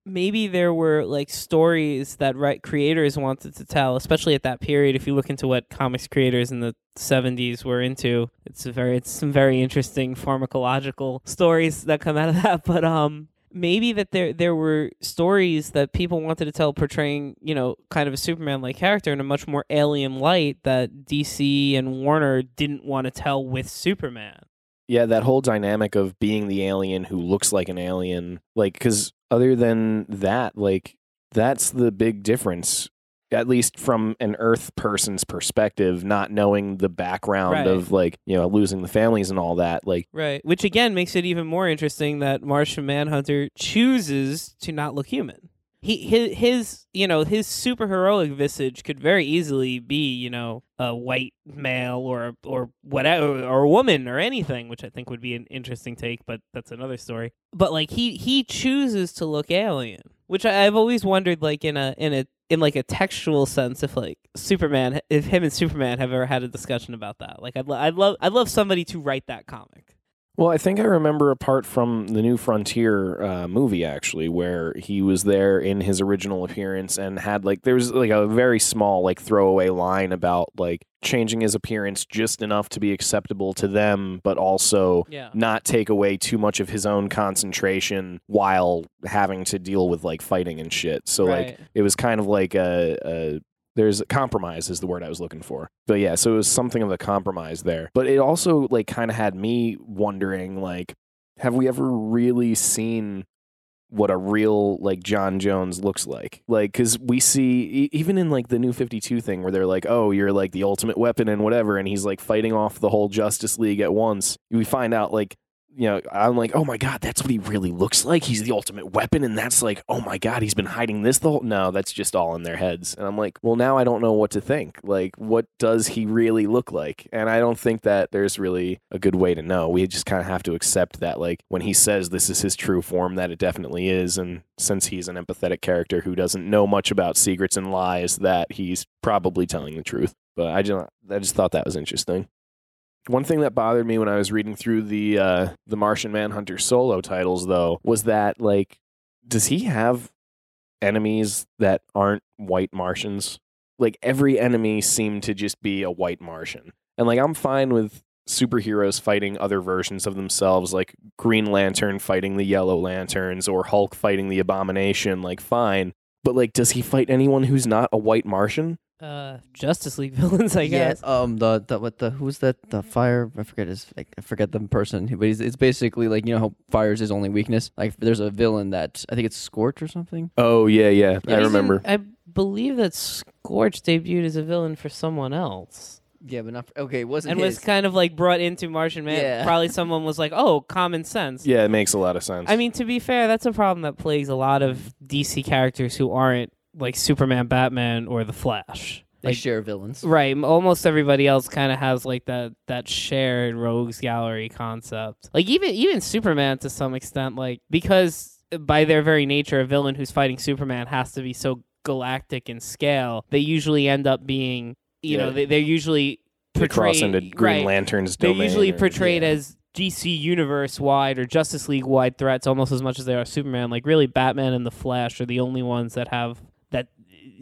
maybe there were like stories that right creators wanted to tell, especially at that period. If you look into what comics creators in the 70s were into, it's a very it's some very interesting pharmacological stories that come out of that. (laughs) But um, maybe that there there were stories that people wanted to tell portraying you know kind of a Superman like character in a much more alien light that DC and Warner didn't want to tell with Superman. Yeah, that whole dynamic of being the alien who looks like an alien, like, because other than that, like, that's the big difference, at least from an Earth person's perspective, not knowing the background Right. of, like, you know, losing the families and all that. Like, Right. Which again makes it even more interesting that Martian Manhunter chooses to not look human. He his, his you know his super heroic visage could very easily be you know a white male or or whatever or a woman or anything which I think would be an interesting take but that's another story. But like he he chooses to look alien which I, I've always wondered like in a in a in like a textual sense if like Superman if him and Superman have ever had a discussion about that. Like I'd lo- I'd love I'd love somebody to write that comic Well, I think I remember a part from the New Frontier uh, movie actually, where he was there in his original appearance and had like there was like a very small like throwaway line about like changing his appearance just enough to be acceptable to them, but also yeah not take away too much of his own concentration while having to deal with like fighting and shit. So like it was kind of like a, a there's compromise is the word I was looking for. But yeah, so it was something of a compromise there. But it also like kind of had me wondering like have we ever really seen what a real like John Jones looks like? Like cuz we see e- even in like the new 52 thing where they're like, "Oh, you're like the ultimate weapon and whatever," and he's like fighting off the whole Justice League at once. We find out like you know, I'm like, oh my god, that's what he really looks like. He's the ultimate weapon, and that's like, oh my god, he's been hiding this the whole. No, that's just all in their heads, and I'm like, well, now I don't know what to think. Like, what does he really look like? And I don't think that there's really a good way to know. We just kind of have to accept that, like, when he says this is his true form, that it definitely is, and since he's an empathetic character who doesn't know much about secrets and lies, that he's probably telling the truth. But I just, I just thought that was interesting. One thing that bothered me when I was reading through the uh, the Martian Manhunter solo titles, though, was that like, does he have enemies that aren't white Martians? Like every enemy seemed to just be a white Martian, and like I'm fine with superheroes fighting other versions of themselves, like Green Lantern fighting the Yellow Lanterns or Hulk fighting the Abomination. Like fine, but like, does he fight anyone who's not a white Martian? Uh Justice League (laughs) villains I guess. Yeah, guess um, the the what the who's that? The fire. I forget his. Like, I forget the person. But he's, it's basically like you know how fire is his only weakness. Like there's a villain that I think it's Scorch or something. Oh yeah, yeah, I remember. I believe that Scorch debuted as a villain for someone else Yeah, but not okay. It wasn't and his. was kind of like brought into Martian Man. Yeah. Probably someone was like, "Oh, common sense." Yeah, it makes a lot of sense. I mean, to be fair, that's a problem that plagues a lot of DC characters who aren't like Superman, Batman, or the Flash. they Like, share villains. Right. Almost everybody else kind of has like that that shared rogues gallery concept. Like even even Superman to some extent, like because uh, by their very nature, a villain who's fighting Superman has to be so galactic in scale. They usually end up being, you know, they, they're usually they cross portrayed- into Green right, Lantern's They're usually or- portrayed yeah. as DC universe wide or Justice League wide threats almost as much as they are Superman. Like really, Batman and the Flash are the only ones that have that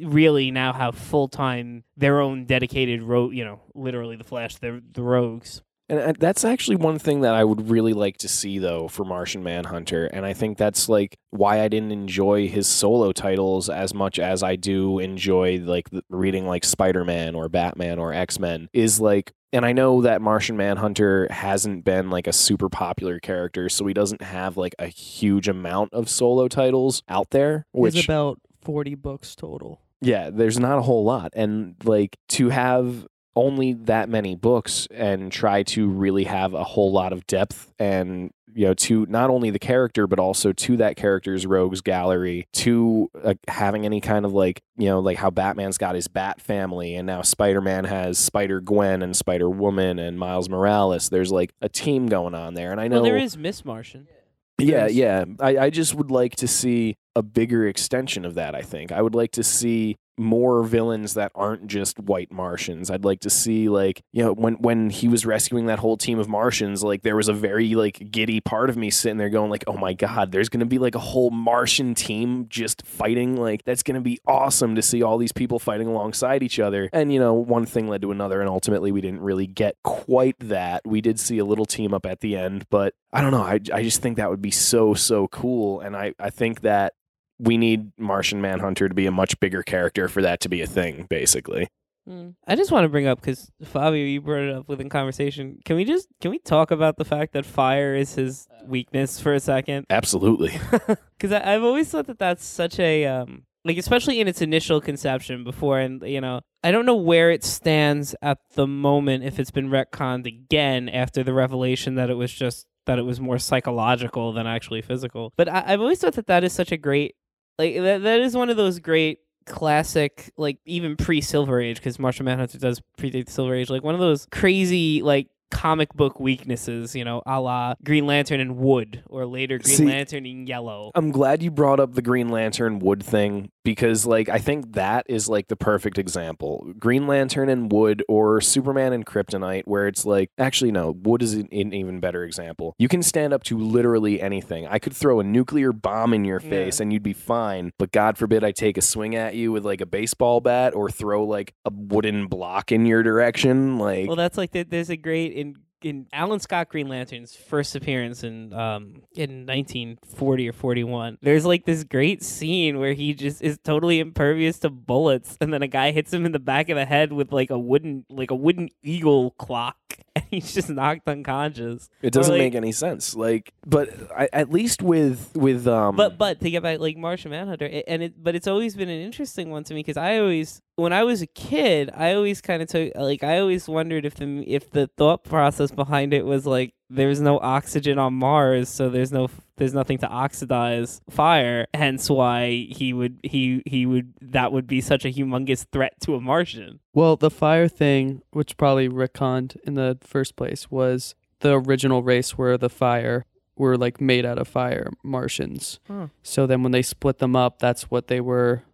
really now have full time their own dedicated ro you know literally the Flash they're the rogues. And that's actually one thing that I would really like to see, though, for Martian Manhunter. And I think that's like why I didn't enjoy his solo titles as much as I do enjoy like reading like Spider Man or Batman or X Men. Is like, and I know that Martian Manhunter hasn't been like a super popular character, so he doesn't have like a huge amount of solo titles out there. Which There's about 40 books total. yeah, there's not a whole lot. And like to have only that many books and try to really have a whole lot of depth and you know to not only the character but also to that character's rogues gallery to uh, having any kind of like you know like how batman's got his bat family and now spider-man has spider-gwen and spider-woman and miles morales there's like a team going on there and i know Well, there is Miss Martian. yeah, yeah. I, I just would like to see a bigger extension of that, I think. I would like to see more villains that aren't just white Martians. I'd like to see like you know when when he was rescuing that whole team of Martians, like there was a very like giddy part of me sitting there going like, oh my god, there's gonna be like a whole Martian team just fighting. Like that's gonna be awesome to see all these people fighting alongside each other. And you know one thing led to another, and ultimately we didn't really get quite that. We did see a little team up at the end, but I don't know. I I just think that would be so so cool, and I I think that we need Martian Manhunter to be a much bigger character for that to be a thing, basically. Mm. I just want to bring up because Fabio, you brought it up within conversation. Can we just can we talk about the fact that fire is his weakness for a second? Absolutely. (laughs) Because I've always thought that that's such a um like especially in its initial conception before, and you know I don't know where it stands at the moment if it's been retconned again after the revelation that it was just that it was more psychological than actually physical. But I, I've always thought that that is such a great like that that is one of those great classic like even pre Silver Age because Martian Manhunter does predate the Silver Age like one of those crazy like comic book weaknesses you know a la Green Lantern and wood or later Green See- Lantern in yellow. I'm glad you brought up the Green Lantern wood thing because, like, I think that is like the perfect example. Green Lantern and wood, or Superman and Kryptonite, where it's like, actually, no, wood is an, an even better example. You can stand up to literally anything. I could throw a nuclear bomb in your Yeah. face and you'd be fine, but God forbid I take a swing at you with like a baseball bat or throw like a wooden block in your direction. Like, Well, that's like the, there's a great in in Alan Scott Green Lantern's first appearance in um in 1940 or 41. There's like this great scene where he just is totally impervious to bullets, and then a guy hits him in the back of the head with like a wooden like a wooden eagle clock, (laughs) and he's just knocked unconscious. it doesn't like- make any sense. Like, but I, at least with with um, But but to get back like Martian Manhunter, it, and it but it's always been an interesting one to me because I always when I was a kid, I always kind of took like I always wondered if the if the thought process behind it was like there's no oxygen on Mars, so there's no there's nothing to oxidize fire, hence why he would he he would that would be such a humongous threat to a Martian. Well, the fire thing, which probably retconned in the first place, was the original race where the fire were like made out of fire Martians. Huh. So then when they split them up, that's what they were.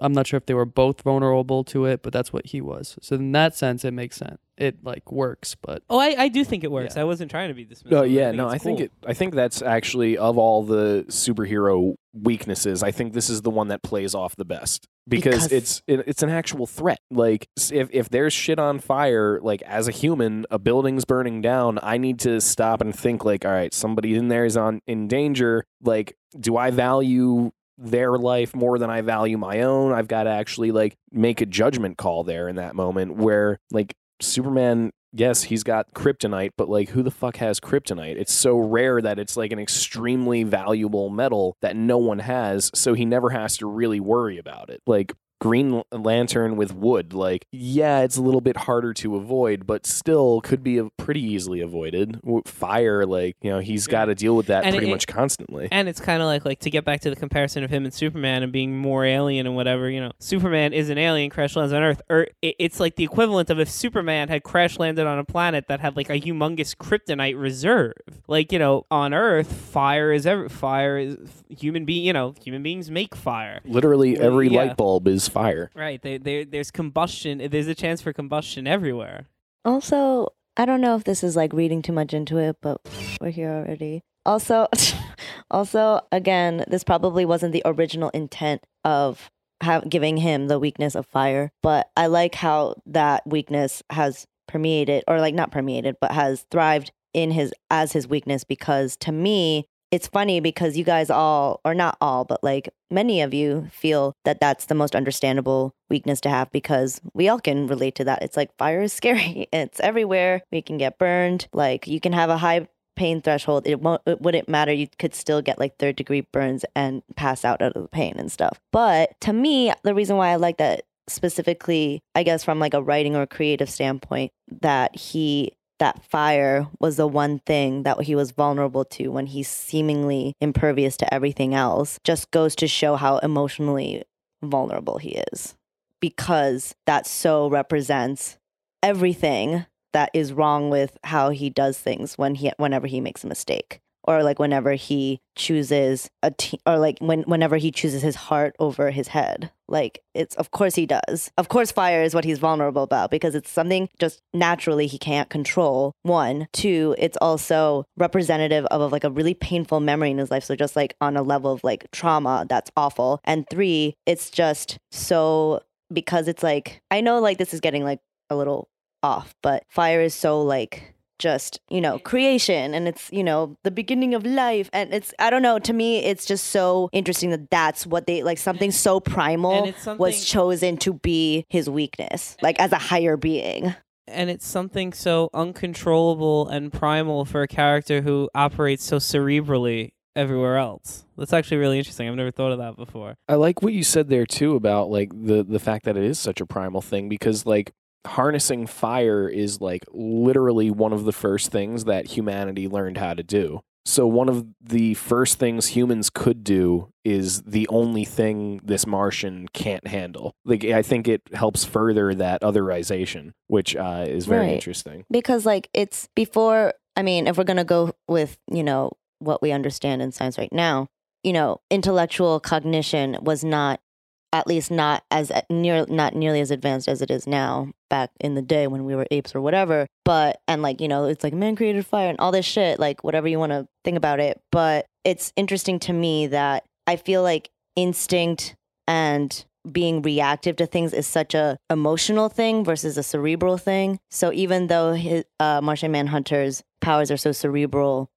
I'm not sure if they were both vulnerable to it, but that's what he was. So in that sense, it makes sense. It like works, but Oh, I, I do think it works. Yeah. I wasn't trying to be dismissive. No, yeah, no, it's I think cool. it. I think that's actually of all the superhero weaknesses, I think this is the one that plays off the best because, Because- it's it, it's an actual threat. Like if if there's shit on fire, like as a human, a building's burning down, I need to stop and think like, all right, somebody in there is on in danger. Like, do I value their life more than I value my own? I've got to actually like make a judgment call there in that moment where like Superman yes, he's got kryptonite, but like who the fuck has kryptonite? It's so rare that it's like an extremely valuable metal that no one has, so he never has to really worry about it. Like Green Lantern with wood, like yeah, it's a little bit harder to avoid, but still could be a- pretty easily avoided. Fire, like you know, he's got to deal with that And pretty it- much constantly. And it's kind of like like to get back to the comparison of him and Superman and being more alien and whatever. You know, Superman is an alien, crash lands on Earth. Or it, it's like the equivalent of if Superman had crash landed on a planet that had like a humongous kryptonite reserve. Like you know, on Earth, fire is every fire is human being. You know, human beings make fire. Literally every yeah. light bulb is fire. Right. They, they, there's combustion. There's a chance for combustion everywhere. Also, I don't know if this is like reading too much into it, but we're here already. Also, (laughs) also, again, this probably wasn't the original intent of have, giving him the weakness of fire, but I like how that weakness has permeated, or like not permeated, but has thrived in his as his weakness because to me it's funny because you guys all or not all but like many of you feel that that's the most understandable weakness to have because we all can relate to that. It's like fire is (laughs) scary. It's everywhere. We can get burned. Like you can have a high pain threshold. It won't it wouldn't matter. You could still get like third degree burns and pass out out of the pain and stuff. But to me the reason why i like that specifically i guess from like a writing or creative standpoint that he that fire was the one thing that he was vulnerable to when he's seemingly impervious to everything else just goes to show how emotionally vulnerable he is. Because that so represents everything that is wrong with how he does things when he whenever he makes a mistake or like whenever he chooses a or like when whenever he chooses his heart over his head like it's of course he does. Of course fire is what he's vulnerable about because it's something just naturally he can't control. One. Two it's also representative of, of like a really painful memory in his life. So just like on a level of like trauma that's awful. And three it's just so because it's like i know like this is getting like a little off but fire is so like just you know creation and it's you know the beginning of life and it's i don't know to me it's just so interesting that that's what they like something so primal something- was chosen to be his weakness like as a higher being and it's something so uncontrollable and primal for a character who operates so cerebrally everywhere else. That's actually really interesting. I've never thought of that before. I like what you said there too about like the the fact that it is such a primal thing because like harnessing fire is like literally one of the first things that humanity learned how to do. So one of the first things humans could do is the only thing this Martian can't handle. Like I think it helps further that otherization, which uh, is very Right. interesting. because like it's before i mean if we're going to go with you know what we understand in science right now you know intellectual cognition was not at least not as near not nearly as advanced as it is now back in the day when we were apes or whatever but and like you know it's like man created fire and all this shit like whatever you want to think about it but it's interesting to me that i feel like instinct and being reactive to things is such a emotional thing versus a cerebral thing. So even though his uh, Martian Manhunter's powers are so cerebral,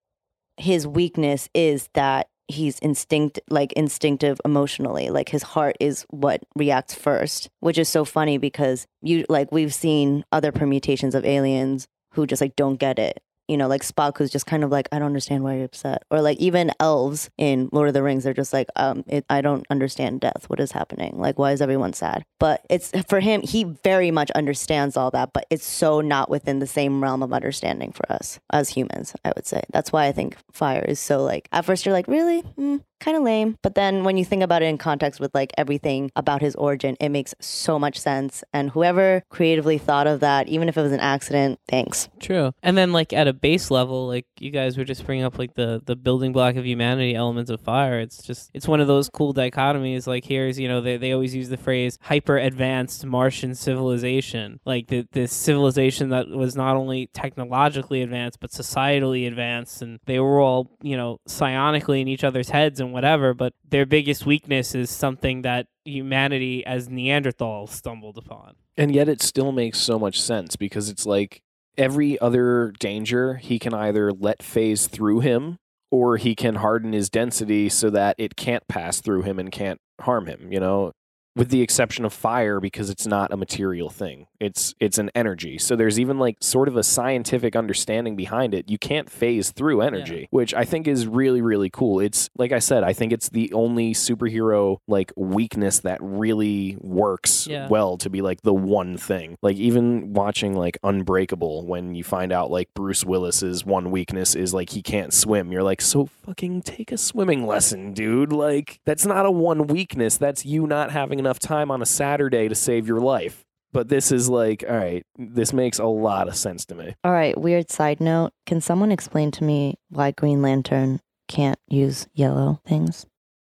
his weakness is that he's instinct like instinctive emotionally like his heart is what reacts first which is so funny because you like we've seen other permutations of aliens who just like don't get it you know like spock who's just kind of like i don't understand why you're upset. Or like even elves in lord of the rings they're just like um it, i don't understand death. What is happening? Like why is everyone sad? But it's for him he very much understands all that but it's so not within the same realm of understanding for us as humans i would say. That's why i think fire is so like at first you're like really? Mm, kind of lame but then when you think about it in context with like everything about his origin it makes so much sense and whoever creatively thought of that even if it was an accident thanks True. And then like at a base level, like you guys were just bringing up like the the building block of humanity elements of fire. It's just it's one of those cool dichotomies. Like here's you know they they always use the phrase hyper advanced Martian civilization, like the this civilization that was not only technologically advanced but societally advanced, and they were all you know psionically in each other's heads and whatever. But their biggest weakness is something that humanity as Neanderthals stumbled upon. And yet it still makes so much sense because it's like every other danger he can either let phase through him or he can harden his density so that it can't pass through him and can't harm him, you know? With the exception of fire because it's not a material thing. It's it's an energy. So there's even like sort of a scientific understanding behind it. You can't phase through energy, which I think is really really cool. It's like I said, I think it's the only superhero like weakness that really works Yeah. well to be like the one thing. Like even watching like Unbreakable when you find out like Bruce Willis's one weakness is like he can't swim. You're like, "So fucking take a swimming lesson, dude." Like that's not a one weakness. That's you not having enough time on a Saturday to save your life. But this is like, all right, this makes a lot of sense to me. All right, weird side note. Can someone explain to me why Green Lantern can't use yellow things?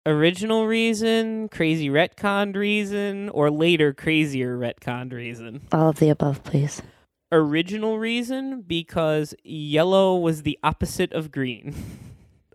original reason, crazy retconned reason, or later crazier retconned reason? All of the above, please. Original reason because yellow was the opposite of green. (laughs)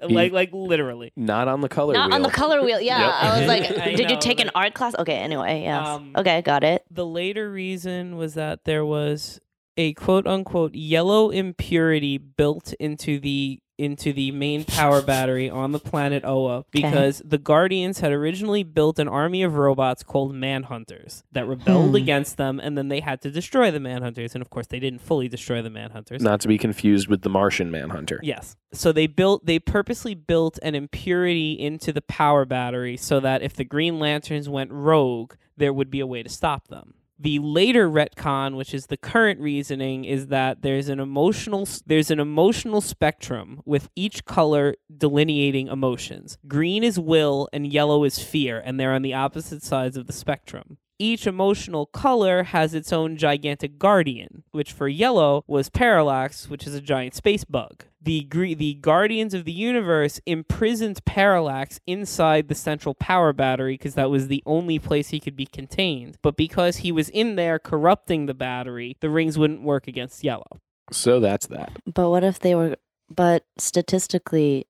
like like literally. Not on the color Not wheel. on the color wheel. Yeah, Yep. I was like, (laughs) I did you know, take an art class? Okay, anyway, yes. Um, okay, got it. The later reason was that there was a quote unquote yellow impurity built into the into the main power battery on the planet Oa because the Guardians had originally built an army of robots called Manhunters that rebelled Hmm. against them and then they had to destroy the Manhunters and of course they didn't fully destroy the Manhunters. Not to be confused with the Martian Manhunter. Yes. So they built they purposely built an impurity into the power battery so that if the Green Lanterns went rogue, there would be a way to stop them. The later retcon, which is the current reasoning, is that there's an emotional there's an emotional spectrum with each color delineating emotions. Green is will and yellow is fear, and they're on the opposite sides of the spectrum. Each emotional color has its own gigantic guardian, which for yellow was Parallax, which is a giant space bug. The gre- the Guardians of the Universe imprisoned Parallax inside the central power battery because that was the only place he could be contained. But because he was in there corrupting the battery, the rings wouldn't work against yellow. So that's that. But what if they were? But statistically,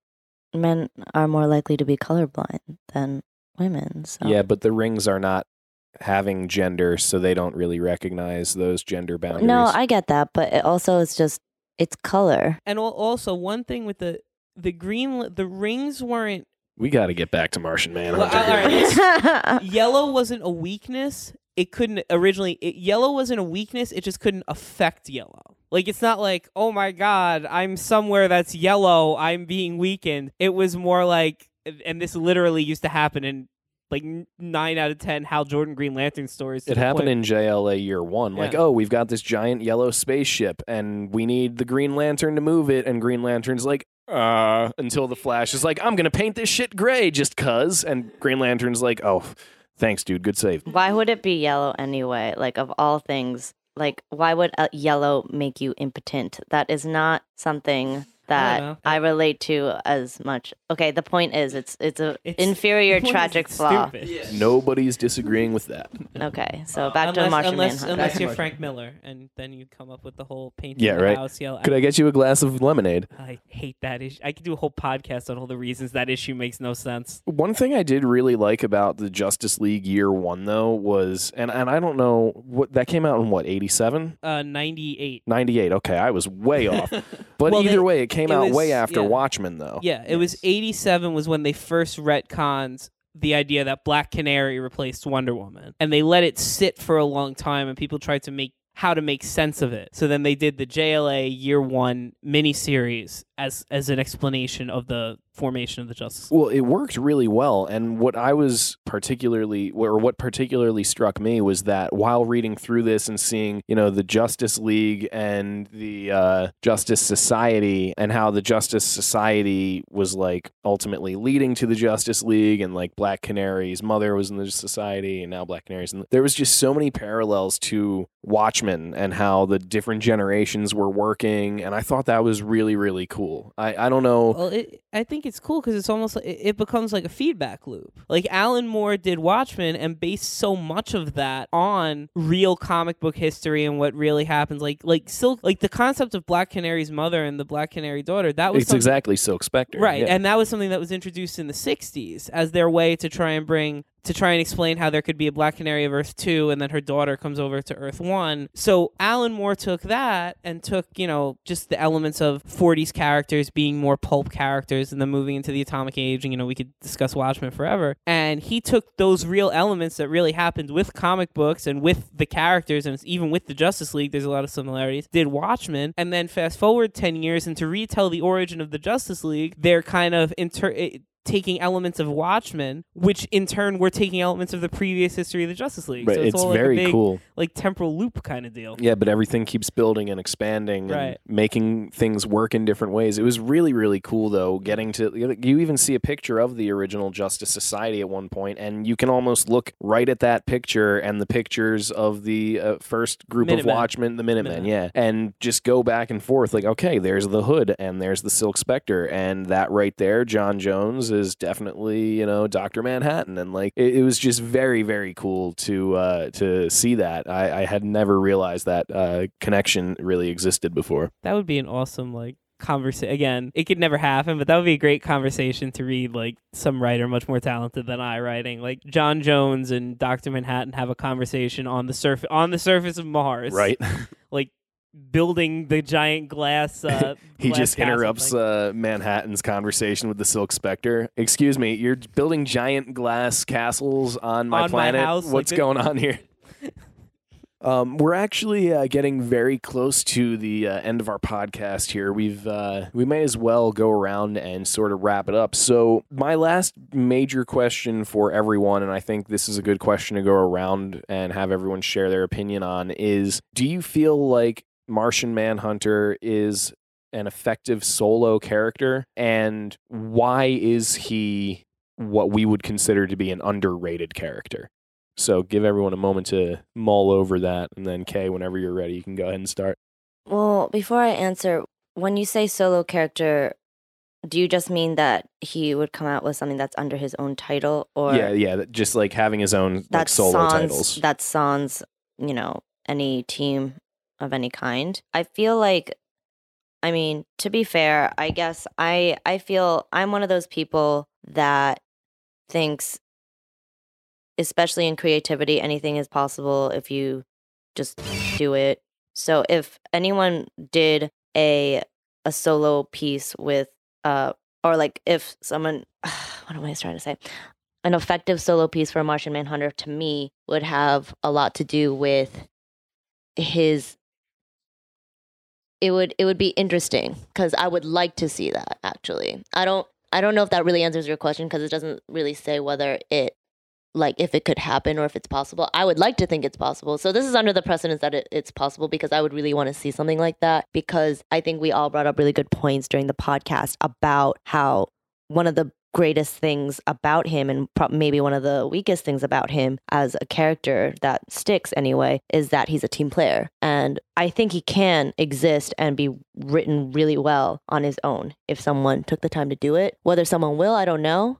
men are more likely to be colorblind than women. So Yeah, but the rings are not having gender, so they don't really recognize those gender boundaries. no, I get that, but it also is just it's color. And also one thing with the the green the rings weren't we got to get back to Martian Well, Manhunter. all right, here. let's- (laughs) yellow wasn't a weakness. It couldn't originally. It, yellow wasn't a weakness. It just couldn't affect yellow. Like it's not like, oh my god, I'm somewhere that's yellow. I'm being weakened. It was more like, and this literally used to happen in like nine out of ten Hal Jordan Green Lantern stories. It happened point- in JLA year one. Like, oh, we've got this giant yellow spaceship and we need the Green Lantern to move it. And Green Lantern's like, uh, until the Flash is like, I'm going to paint this shit gray just cuz. And Green Lantern's like, oh, thanks, dude. Good save. Why would it be yellow anyway? Like of all things, like why would uh, yellow make you impotent? That is not something that know. I, relate to as much. Okay, the point is it's it's a It's- inferior (laughs) tragic flaw. stupid? Nobody's disagreeing with that. Okay, so back to unless, Martian unless, Manhunter. unless you're Frank Miller, and then you come up with the whole painting Yeah, the right. house yellow. Could I get you a glass of lemonade? I hate that issue. I could do a whole podcast on all the reasons that issue makes no sense. One thing I did really like about the Justice League year one, though, was, and, and I don't know, what that came out in what, 87? Uh, 98. 98. Okay, I was way off. (laughs) But Well, either they- way, it came out was- way after yeah. Watchmen, though. Yeah, it was 87 was when they first retconned the idea that Black Canary replaced Wonder Woman. And they let it sit for a long time and people tried to make how to make sense of it. So then they did the JLA year 1 miniseries as as an explanation of the formation of the Justice League. Well, it worked really well, and what I was particularly, or what particularly struck me, was that while reading through this and seeing, you know, the Justice League and the uh, Justice Society, and how the Justice Society was like ultimately leading to the Justice League, and like Black Canary's mother was in the Society, and now Black Canary's in. The, there was just so many parallels to Watchmen and how the different generations were working, and I thought that was really, really cool. I, I don't know. Well, it, I think it's cool because it's almost like it, becomes like a feedback loop. Like Alan Moore did Watchmen and based so much of that on real comic book history and what really happens. Like like Silk, like the concept of Black Canary's mother and the Black Canary daughter. That was It's exactly Silk Spectre. right, yeah. and that was something that was introduced in the '60s as their way to try and bring to try and explain how there could be a Black Canary of Earth 2 and then her daughter comes over to Earth 1. So Alan Moore took that and took, you know, just the elements of 40s characters being more pulp characters and then moving into the atomic age and you know, we could discuss Watchmen forever. And he took those real elements that really happened with comic books and with the characters and even with the Justice League there's a lot of similarities. Did Watchmen and then fast forward 10 years and to retell the origin of the Justice League, they're kind of inter- it- taking elements of Watchmen, which in turn were taking elements of the previous history of the Justice League. Right, so it's, it's all like a very big, cool. like temporal loop kind of deal. Yeah, but everything keeps building and expanding and Right. making things work in different ways. It was really, really cool, though, getting to. You even see a picture of the original Justice Society at one point, and you can almost look right at that picture and the pictures of the uh, first group of. Watchmen, the Minutemen, Minutemen. yeah, and just go back and forth. Like, okay, there's the Hood, and there's the Silk Spectre, and that right there, John Jones is definitely, you know, Doctor Manhattan, and like it, it was just very, very cool to uh, to see that. I, I had never realized that uh, connection really existed before. That would be an awesome like conversation. Again, it could never happen, but that would be a great conversation to read. Like some writer much more talented than I writing, like John Jones and Doctor Manhattan have a conversation on the surface on the surface of Mars, Right? (laughs) Like building the giant glass. Uh, (laughs) he glass just interrupts uh, Manhattan's conversation with the Silk Spectre. Excuse me, you're building giant glass castles on my On my planet. house, What's the- going on here? (laughs) Um, we're actually uh, getting very close to the uh, end of our podcast here. We've uh, we may as well go around and sort of wrap it up. So my last major question for everyone, and I think this is a good question to go around and have everyone share their opinion on, is: Do you feel like Martian Manhunter is an effective solo character, and why is he what we would consider to be an underrated character? So give everyone a moment to mull over that, and then Kay, whenever you're ready, you can go ahead and start. Well, before I answer, when you say solo character, do you just mean that he would come out with something that's under his own title, or yeah, yeah, that- just like having his own like solo sans, titles. That's sans, you know, any team of any kind. I feel like, I mean, to be fair, I guess I I feel I'm one of those people that thinks, especially in creativity, anything is possible if you just do it. So if anyone did a a solo piece with uh or like if someone (sighs) what am I trying to say? An effective solo piece for Martian Manhunter to me would have a lot to do with his it would it would be interesting cuz I would like to see that actually. I don't I don't know if that really answers your question cuz it doesn't really say whether it like if it could happen or if it's possible. I would like to think it's possible. So this is under the precedence that it, it's possible because I would really want to see something like that because I think we all brought up really good points during the podcast about how one of the greatest things about him and pro- maybe one of the weakest things about him as a character that sticks anyway is that he's a team player. And i think he can exist and be written really well on his own if someone took the time to do it. Whether someone will i don't know.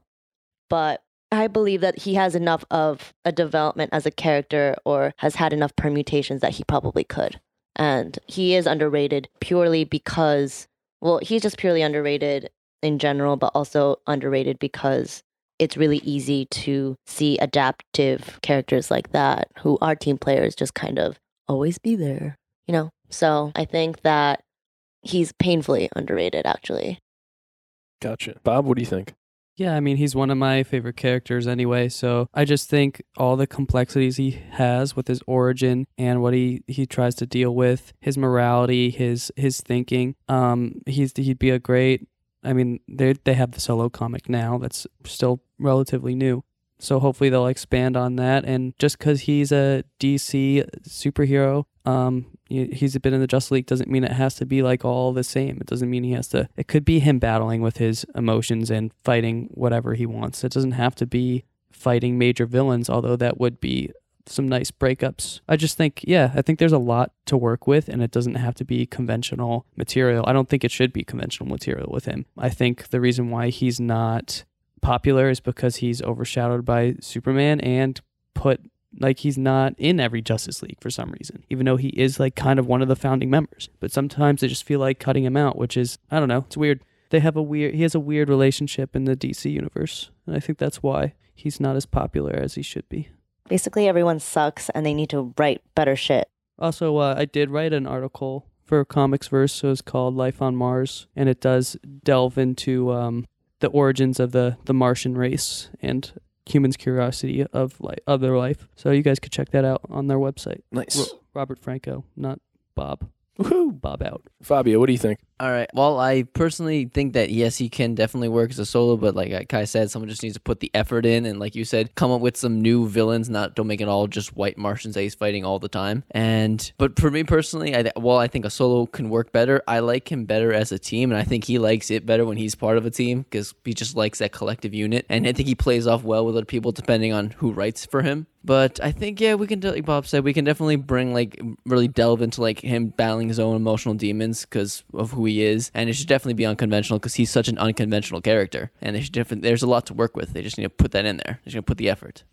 But I believe that he has enough of a development as a character or has had enough permutations that he probably could. And he is underrated purely because, well, he's just purely underrated in general, but also underrated because it's really easy to see adaptive characters like that who are team players just kind of always be there, you know? So I think that he's painfully underrated, actually. Gotcha. Bob, what do you think? Yeah, I mean, he's one of my favorite characters anyway. So I just think all the complexities he has with his origin and what he, he tries to deal with, his morality, his his thinking, um, he's he'd be a great. I mean, they they have the solo comic now that's still relatively new. So hopefully they'll expand on that. And just because he's a DC superhero, um, he- he's been in the Justice League doesn't mean it has to be like all the same. It doesn't mean he has to. It could be him battling with his emotions and fighting whatever he wants. It doesn't have to be fighting major villains, although that would be some nice breakups. I just think, yeah, I think there's a lot to work with, and it doesn't have to be conventional material. I don't think it should be conventional material with him. I think the reason why he's not popular is because he's overshadowed by Superman and put like he's not in every Justice League for some reason, even though he is like kind of one of the founding members. But sometimes I just feel like cutting him out, which is I don't know, it's weird. They have a weird he has a weird relationship in the DC universe, and I think that's why he's not as popular as he should be. Basically, everyone sucks and they need to write better shit. Also, uh, I did write an article for Comics Verse, so it's called Life on Mars, and it does delve into um, the origins of the, the Martian race and humans' curiosity of li- of their life. So you guys could check that out on their website. Nice. Ro- Robert Franco, not Bob. Woohoo. Bob out. Fabio, what do you think? All right. Well, I personally think that yes, he can definitely work as a solo, but like Kai said, someone just needs to put the effort in, and like you said, come up with some new villains. Not don't make it all just white Martians that he's fighting all the time. And but for me personally, I well, I think a solo can work better. I like him better as a team, and I think he likes it better when he's part of a team because he just likes that collective unit. And I think he plays off well with other people depending on who writes for him. But I think yeah, we can like Bob said, we can definitely bring like really delve into like him battling his own emotional demons because of who he is, and it should definitely be unconventional because he's such an unconventional character, and they should different. There's a lot to work with. They just need to put that in there. They're just gonna put the effort.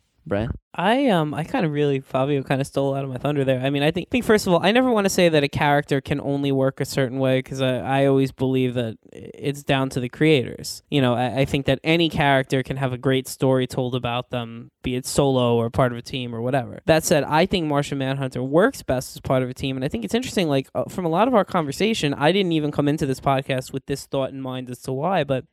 I um I kind of really Fabio kind of stole out of my thunder there. I mean, I think think first of all, I never want to say that a character can only work a certain way because I, I always believe that it's down to the creators. You know, I, I think that any character can have a great story told about them, be it solo or part of a team or whatever. That said, I think Martian Manhunter works best as part of a team, and I think it's interesting. Like uh, from a lot of our conversation, I didn't even come into this podcast with this thought in mind as to why, but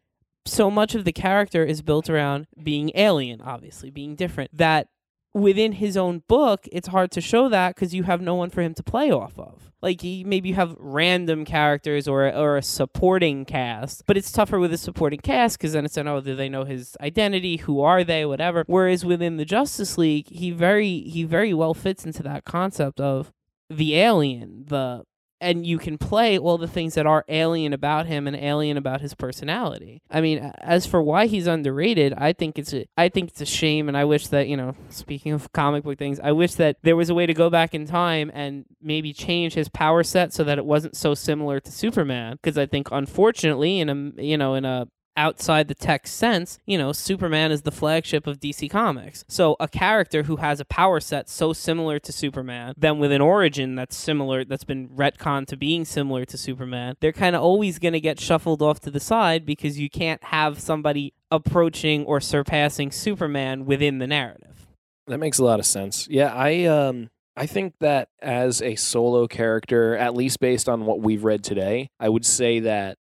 so much of the character is built around being alien, obviously, being different. That within his own book, it's hard to show that because you have no one for him to play off of. Like he, maybe you have random characters or or a supporting cast, but it's tougher with a supporting cast because then it's an oh, do they know his identity? Who are they? Whatever. Whereas within the Justice League, he very he very well fits into that concept of the alien, the and you can play all the things that are alien about him and alien about his personality. I mean, as for why he's underrated, I think it's a, I think it's a shame, and I wish that you know, speaking of comic book things, I wish that there was a way to go back in time and maybe change his power set so that it wasn't so similar to Superman. Because I think, unfortunately, in a you know, in a outside the text sense, you know, Superman is the flagship of DC Comics. So a character who has a power set so similar to Superman, then with an origin that's similar, that's been retconned to being similar to Superman, they're kind of always going to get shuffled off to the side because you can't have somebody approaching or surpassing Superman within the narrative. That makes a lot of sense. Yeah, I um I think that as a solo character, at least based on what we've read today, I would say that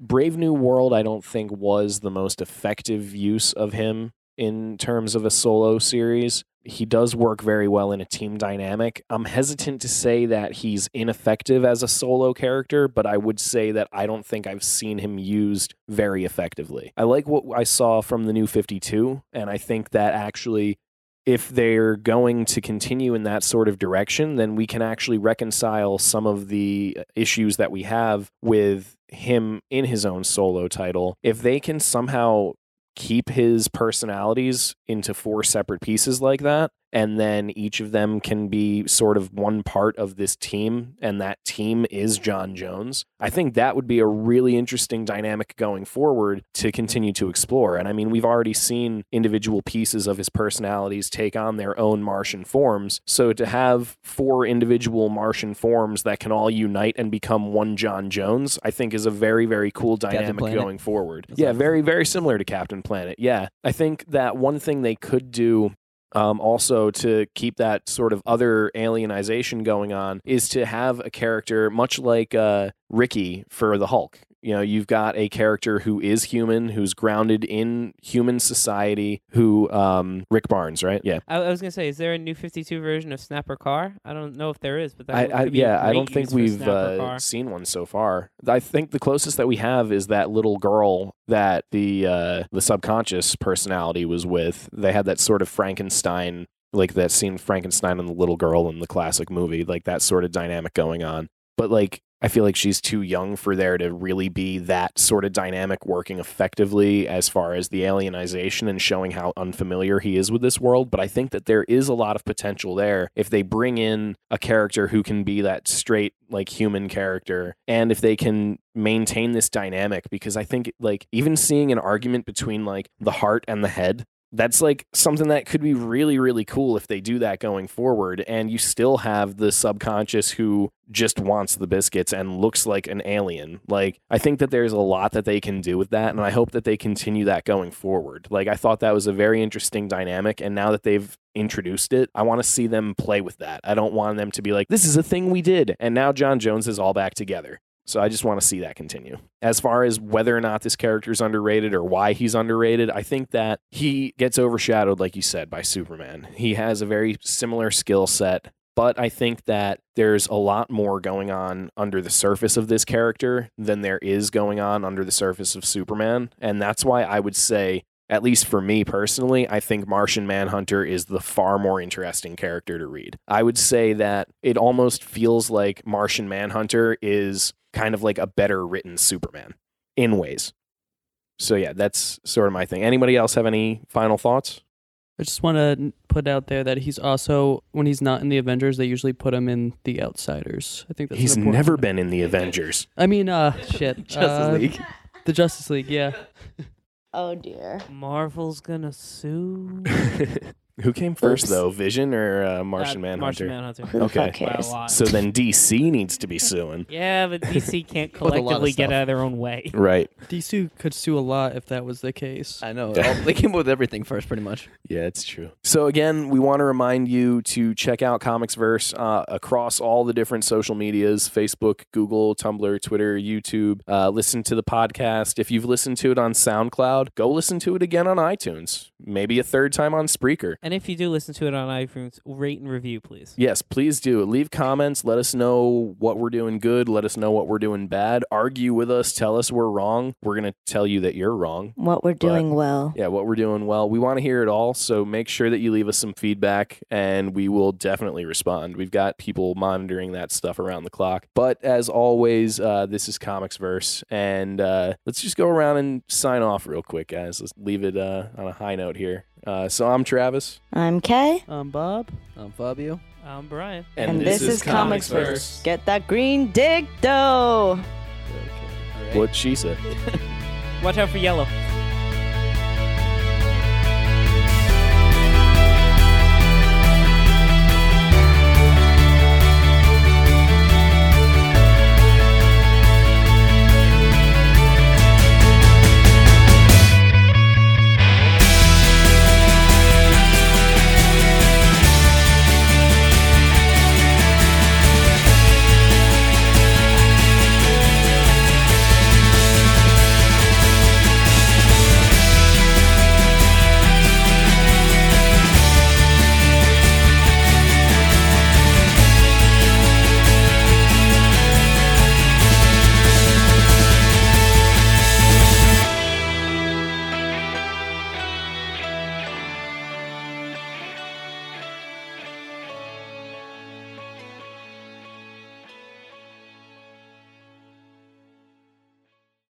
Brave New World I don't think was the most effective use of him in terms of a solo series. He does work very well in a team dynamic. I'm hesitant to say that he's ineffective as a solo character, but I would say that I don't think I've seen him used very effectively. I like what I saw from the new 52, and I think that actually if they're going to continue in that sort of direction, then we can actually reconcile some of the uh, issues that we have with him in his own solo title. If they can somehow keep his personalities into four separate pieces like that, and then each of them can be sort of one part of this team, and that team is John Jones. I think that would be a really interesting dynamic going forward to continue to explore. And I mean, we've already seen individual pieces of his personalities take on their own Martian forms. So to have four individual Martian forms that can all unite and become one John Jones, I think is a very, very cool dynamic going forward. That's yeah, very, very similar to Captain Planet. Yeah. I think that one thing they could do um, also to keep that sort of other alienization going on is to have a character much like uh, Ricky for the Hulk. You know, you've got a character who is human, who's grounded in human society, who um, Rick Barnes, right? Yeah. I, I was gonna say, is there a new Fifty Two version of Snapper Carr? I don't know if there is, but that I, would- I, could be a yeah, I don't think we've uh, seen one so far. I think the closest that we have is that little girl that the uh, the subconscious personality was with. They had that sort of Frankenstein, like that scene Frankenstein and the little girl in the classic movie, like that sort of dynamic going on. But like, I feel like she's too young for there to really be that sort of dynamic working effectively as far as the alienization and showing how unfamiliar he is with this world. But I think that there is a lot of potential there if they bring in a character who can be that straight, like human character, and if they can maintain this dynamic, because I think like even seeing an argument between like the heart and the head that's like something that could be really really cool if they do that going forward and you still have the subconscious who just wants the biscuits and looks like an alien. Like i think that there's a lot that they can do with that and i hope that they continue that going forward. Like i thought that was a very interesting dynamic and now that they've introduced it i want to see them play with that. I don't want them to be like this is a thing we did and now john jones is all back together so I just want to see that continue. As far as whether or not this character is underrated or why he's underrated, I think that he gets overshadowed, like you said, by Superman. He has a very similar skill set, but I think that there's a lot more going on under the surface of this character than there is going on under the surface of Superman. And that's why I would say at least for me personally, I think Martian Manhunter is the far more interesting character to read. I would say that it almost feels like Martian Manhunter is kind of like a better written Superman in ways. So yeah, that's sort of my thing. Anybody else have any final thoughts? I just want to put out there that he's also when he's not in the Avengers, they usually put him in the Outsiders. I think that's He's important- never been in the Avengers. I mean, uh, (laughs) shit, Justice uh, League. the Justice League. Yeah, Oh dear. Marvel's gonna sue (laughs) Who came first Oops. though, Vision or uh, Martian Uh, Manhunter? Martian Manhunter. Who Okay. By a lot. So then DC needs to be suing. (laughs) Yeah, but DC (laughs) can't With a lot of collectively get out of their own way. Right. DC could sue a lot if that was the case. I know. (laughs) they came up with everything first, pretty much. Yeah, it's true. So again, we want to remind you to check out Comicsverse uh, across all the different social medias: Facebook, Google, Tumblr, Twitter, YouTube. Uh, listen to the podcast. If you've listened to it on SoundCloud, go listen to it again on iTunes. Maybe a third time on Spreaker. And And if you do listen to it on iTunes, rate and review, please. Yes, please do. Leave comments. Let us know what we're doing good. Let us know what we're doing bad. Argue with us. Tell us we're wrong. We're going to tell you that you're wrong. What we're doing well. Yeah, what we're doing well. We want to hear it all. So make sure that you leave us some feedback and we will definitely respond. We've got people monitoring that stuff around the clock. But as always, uh, this is Comics Verse. And uh, let's just go around and sign off real quick, guys. Let's leave it uh, on a high note here. Uh, so I'm Travis. I'm Kay. I'm Bob. I'm Fabio. I'm Brian. And, this, is Comics Verse. Get that green dick dough. What she said. Watch out for yellow.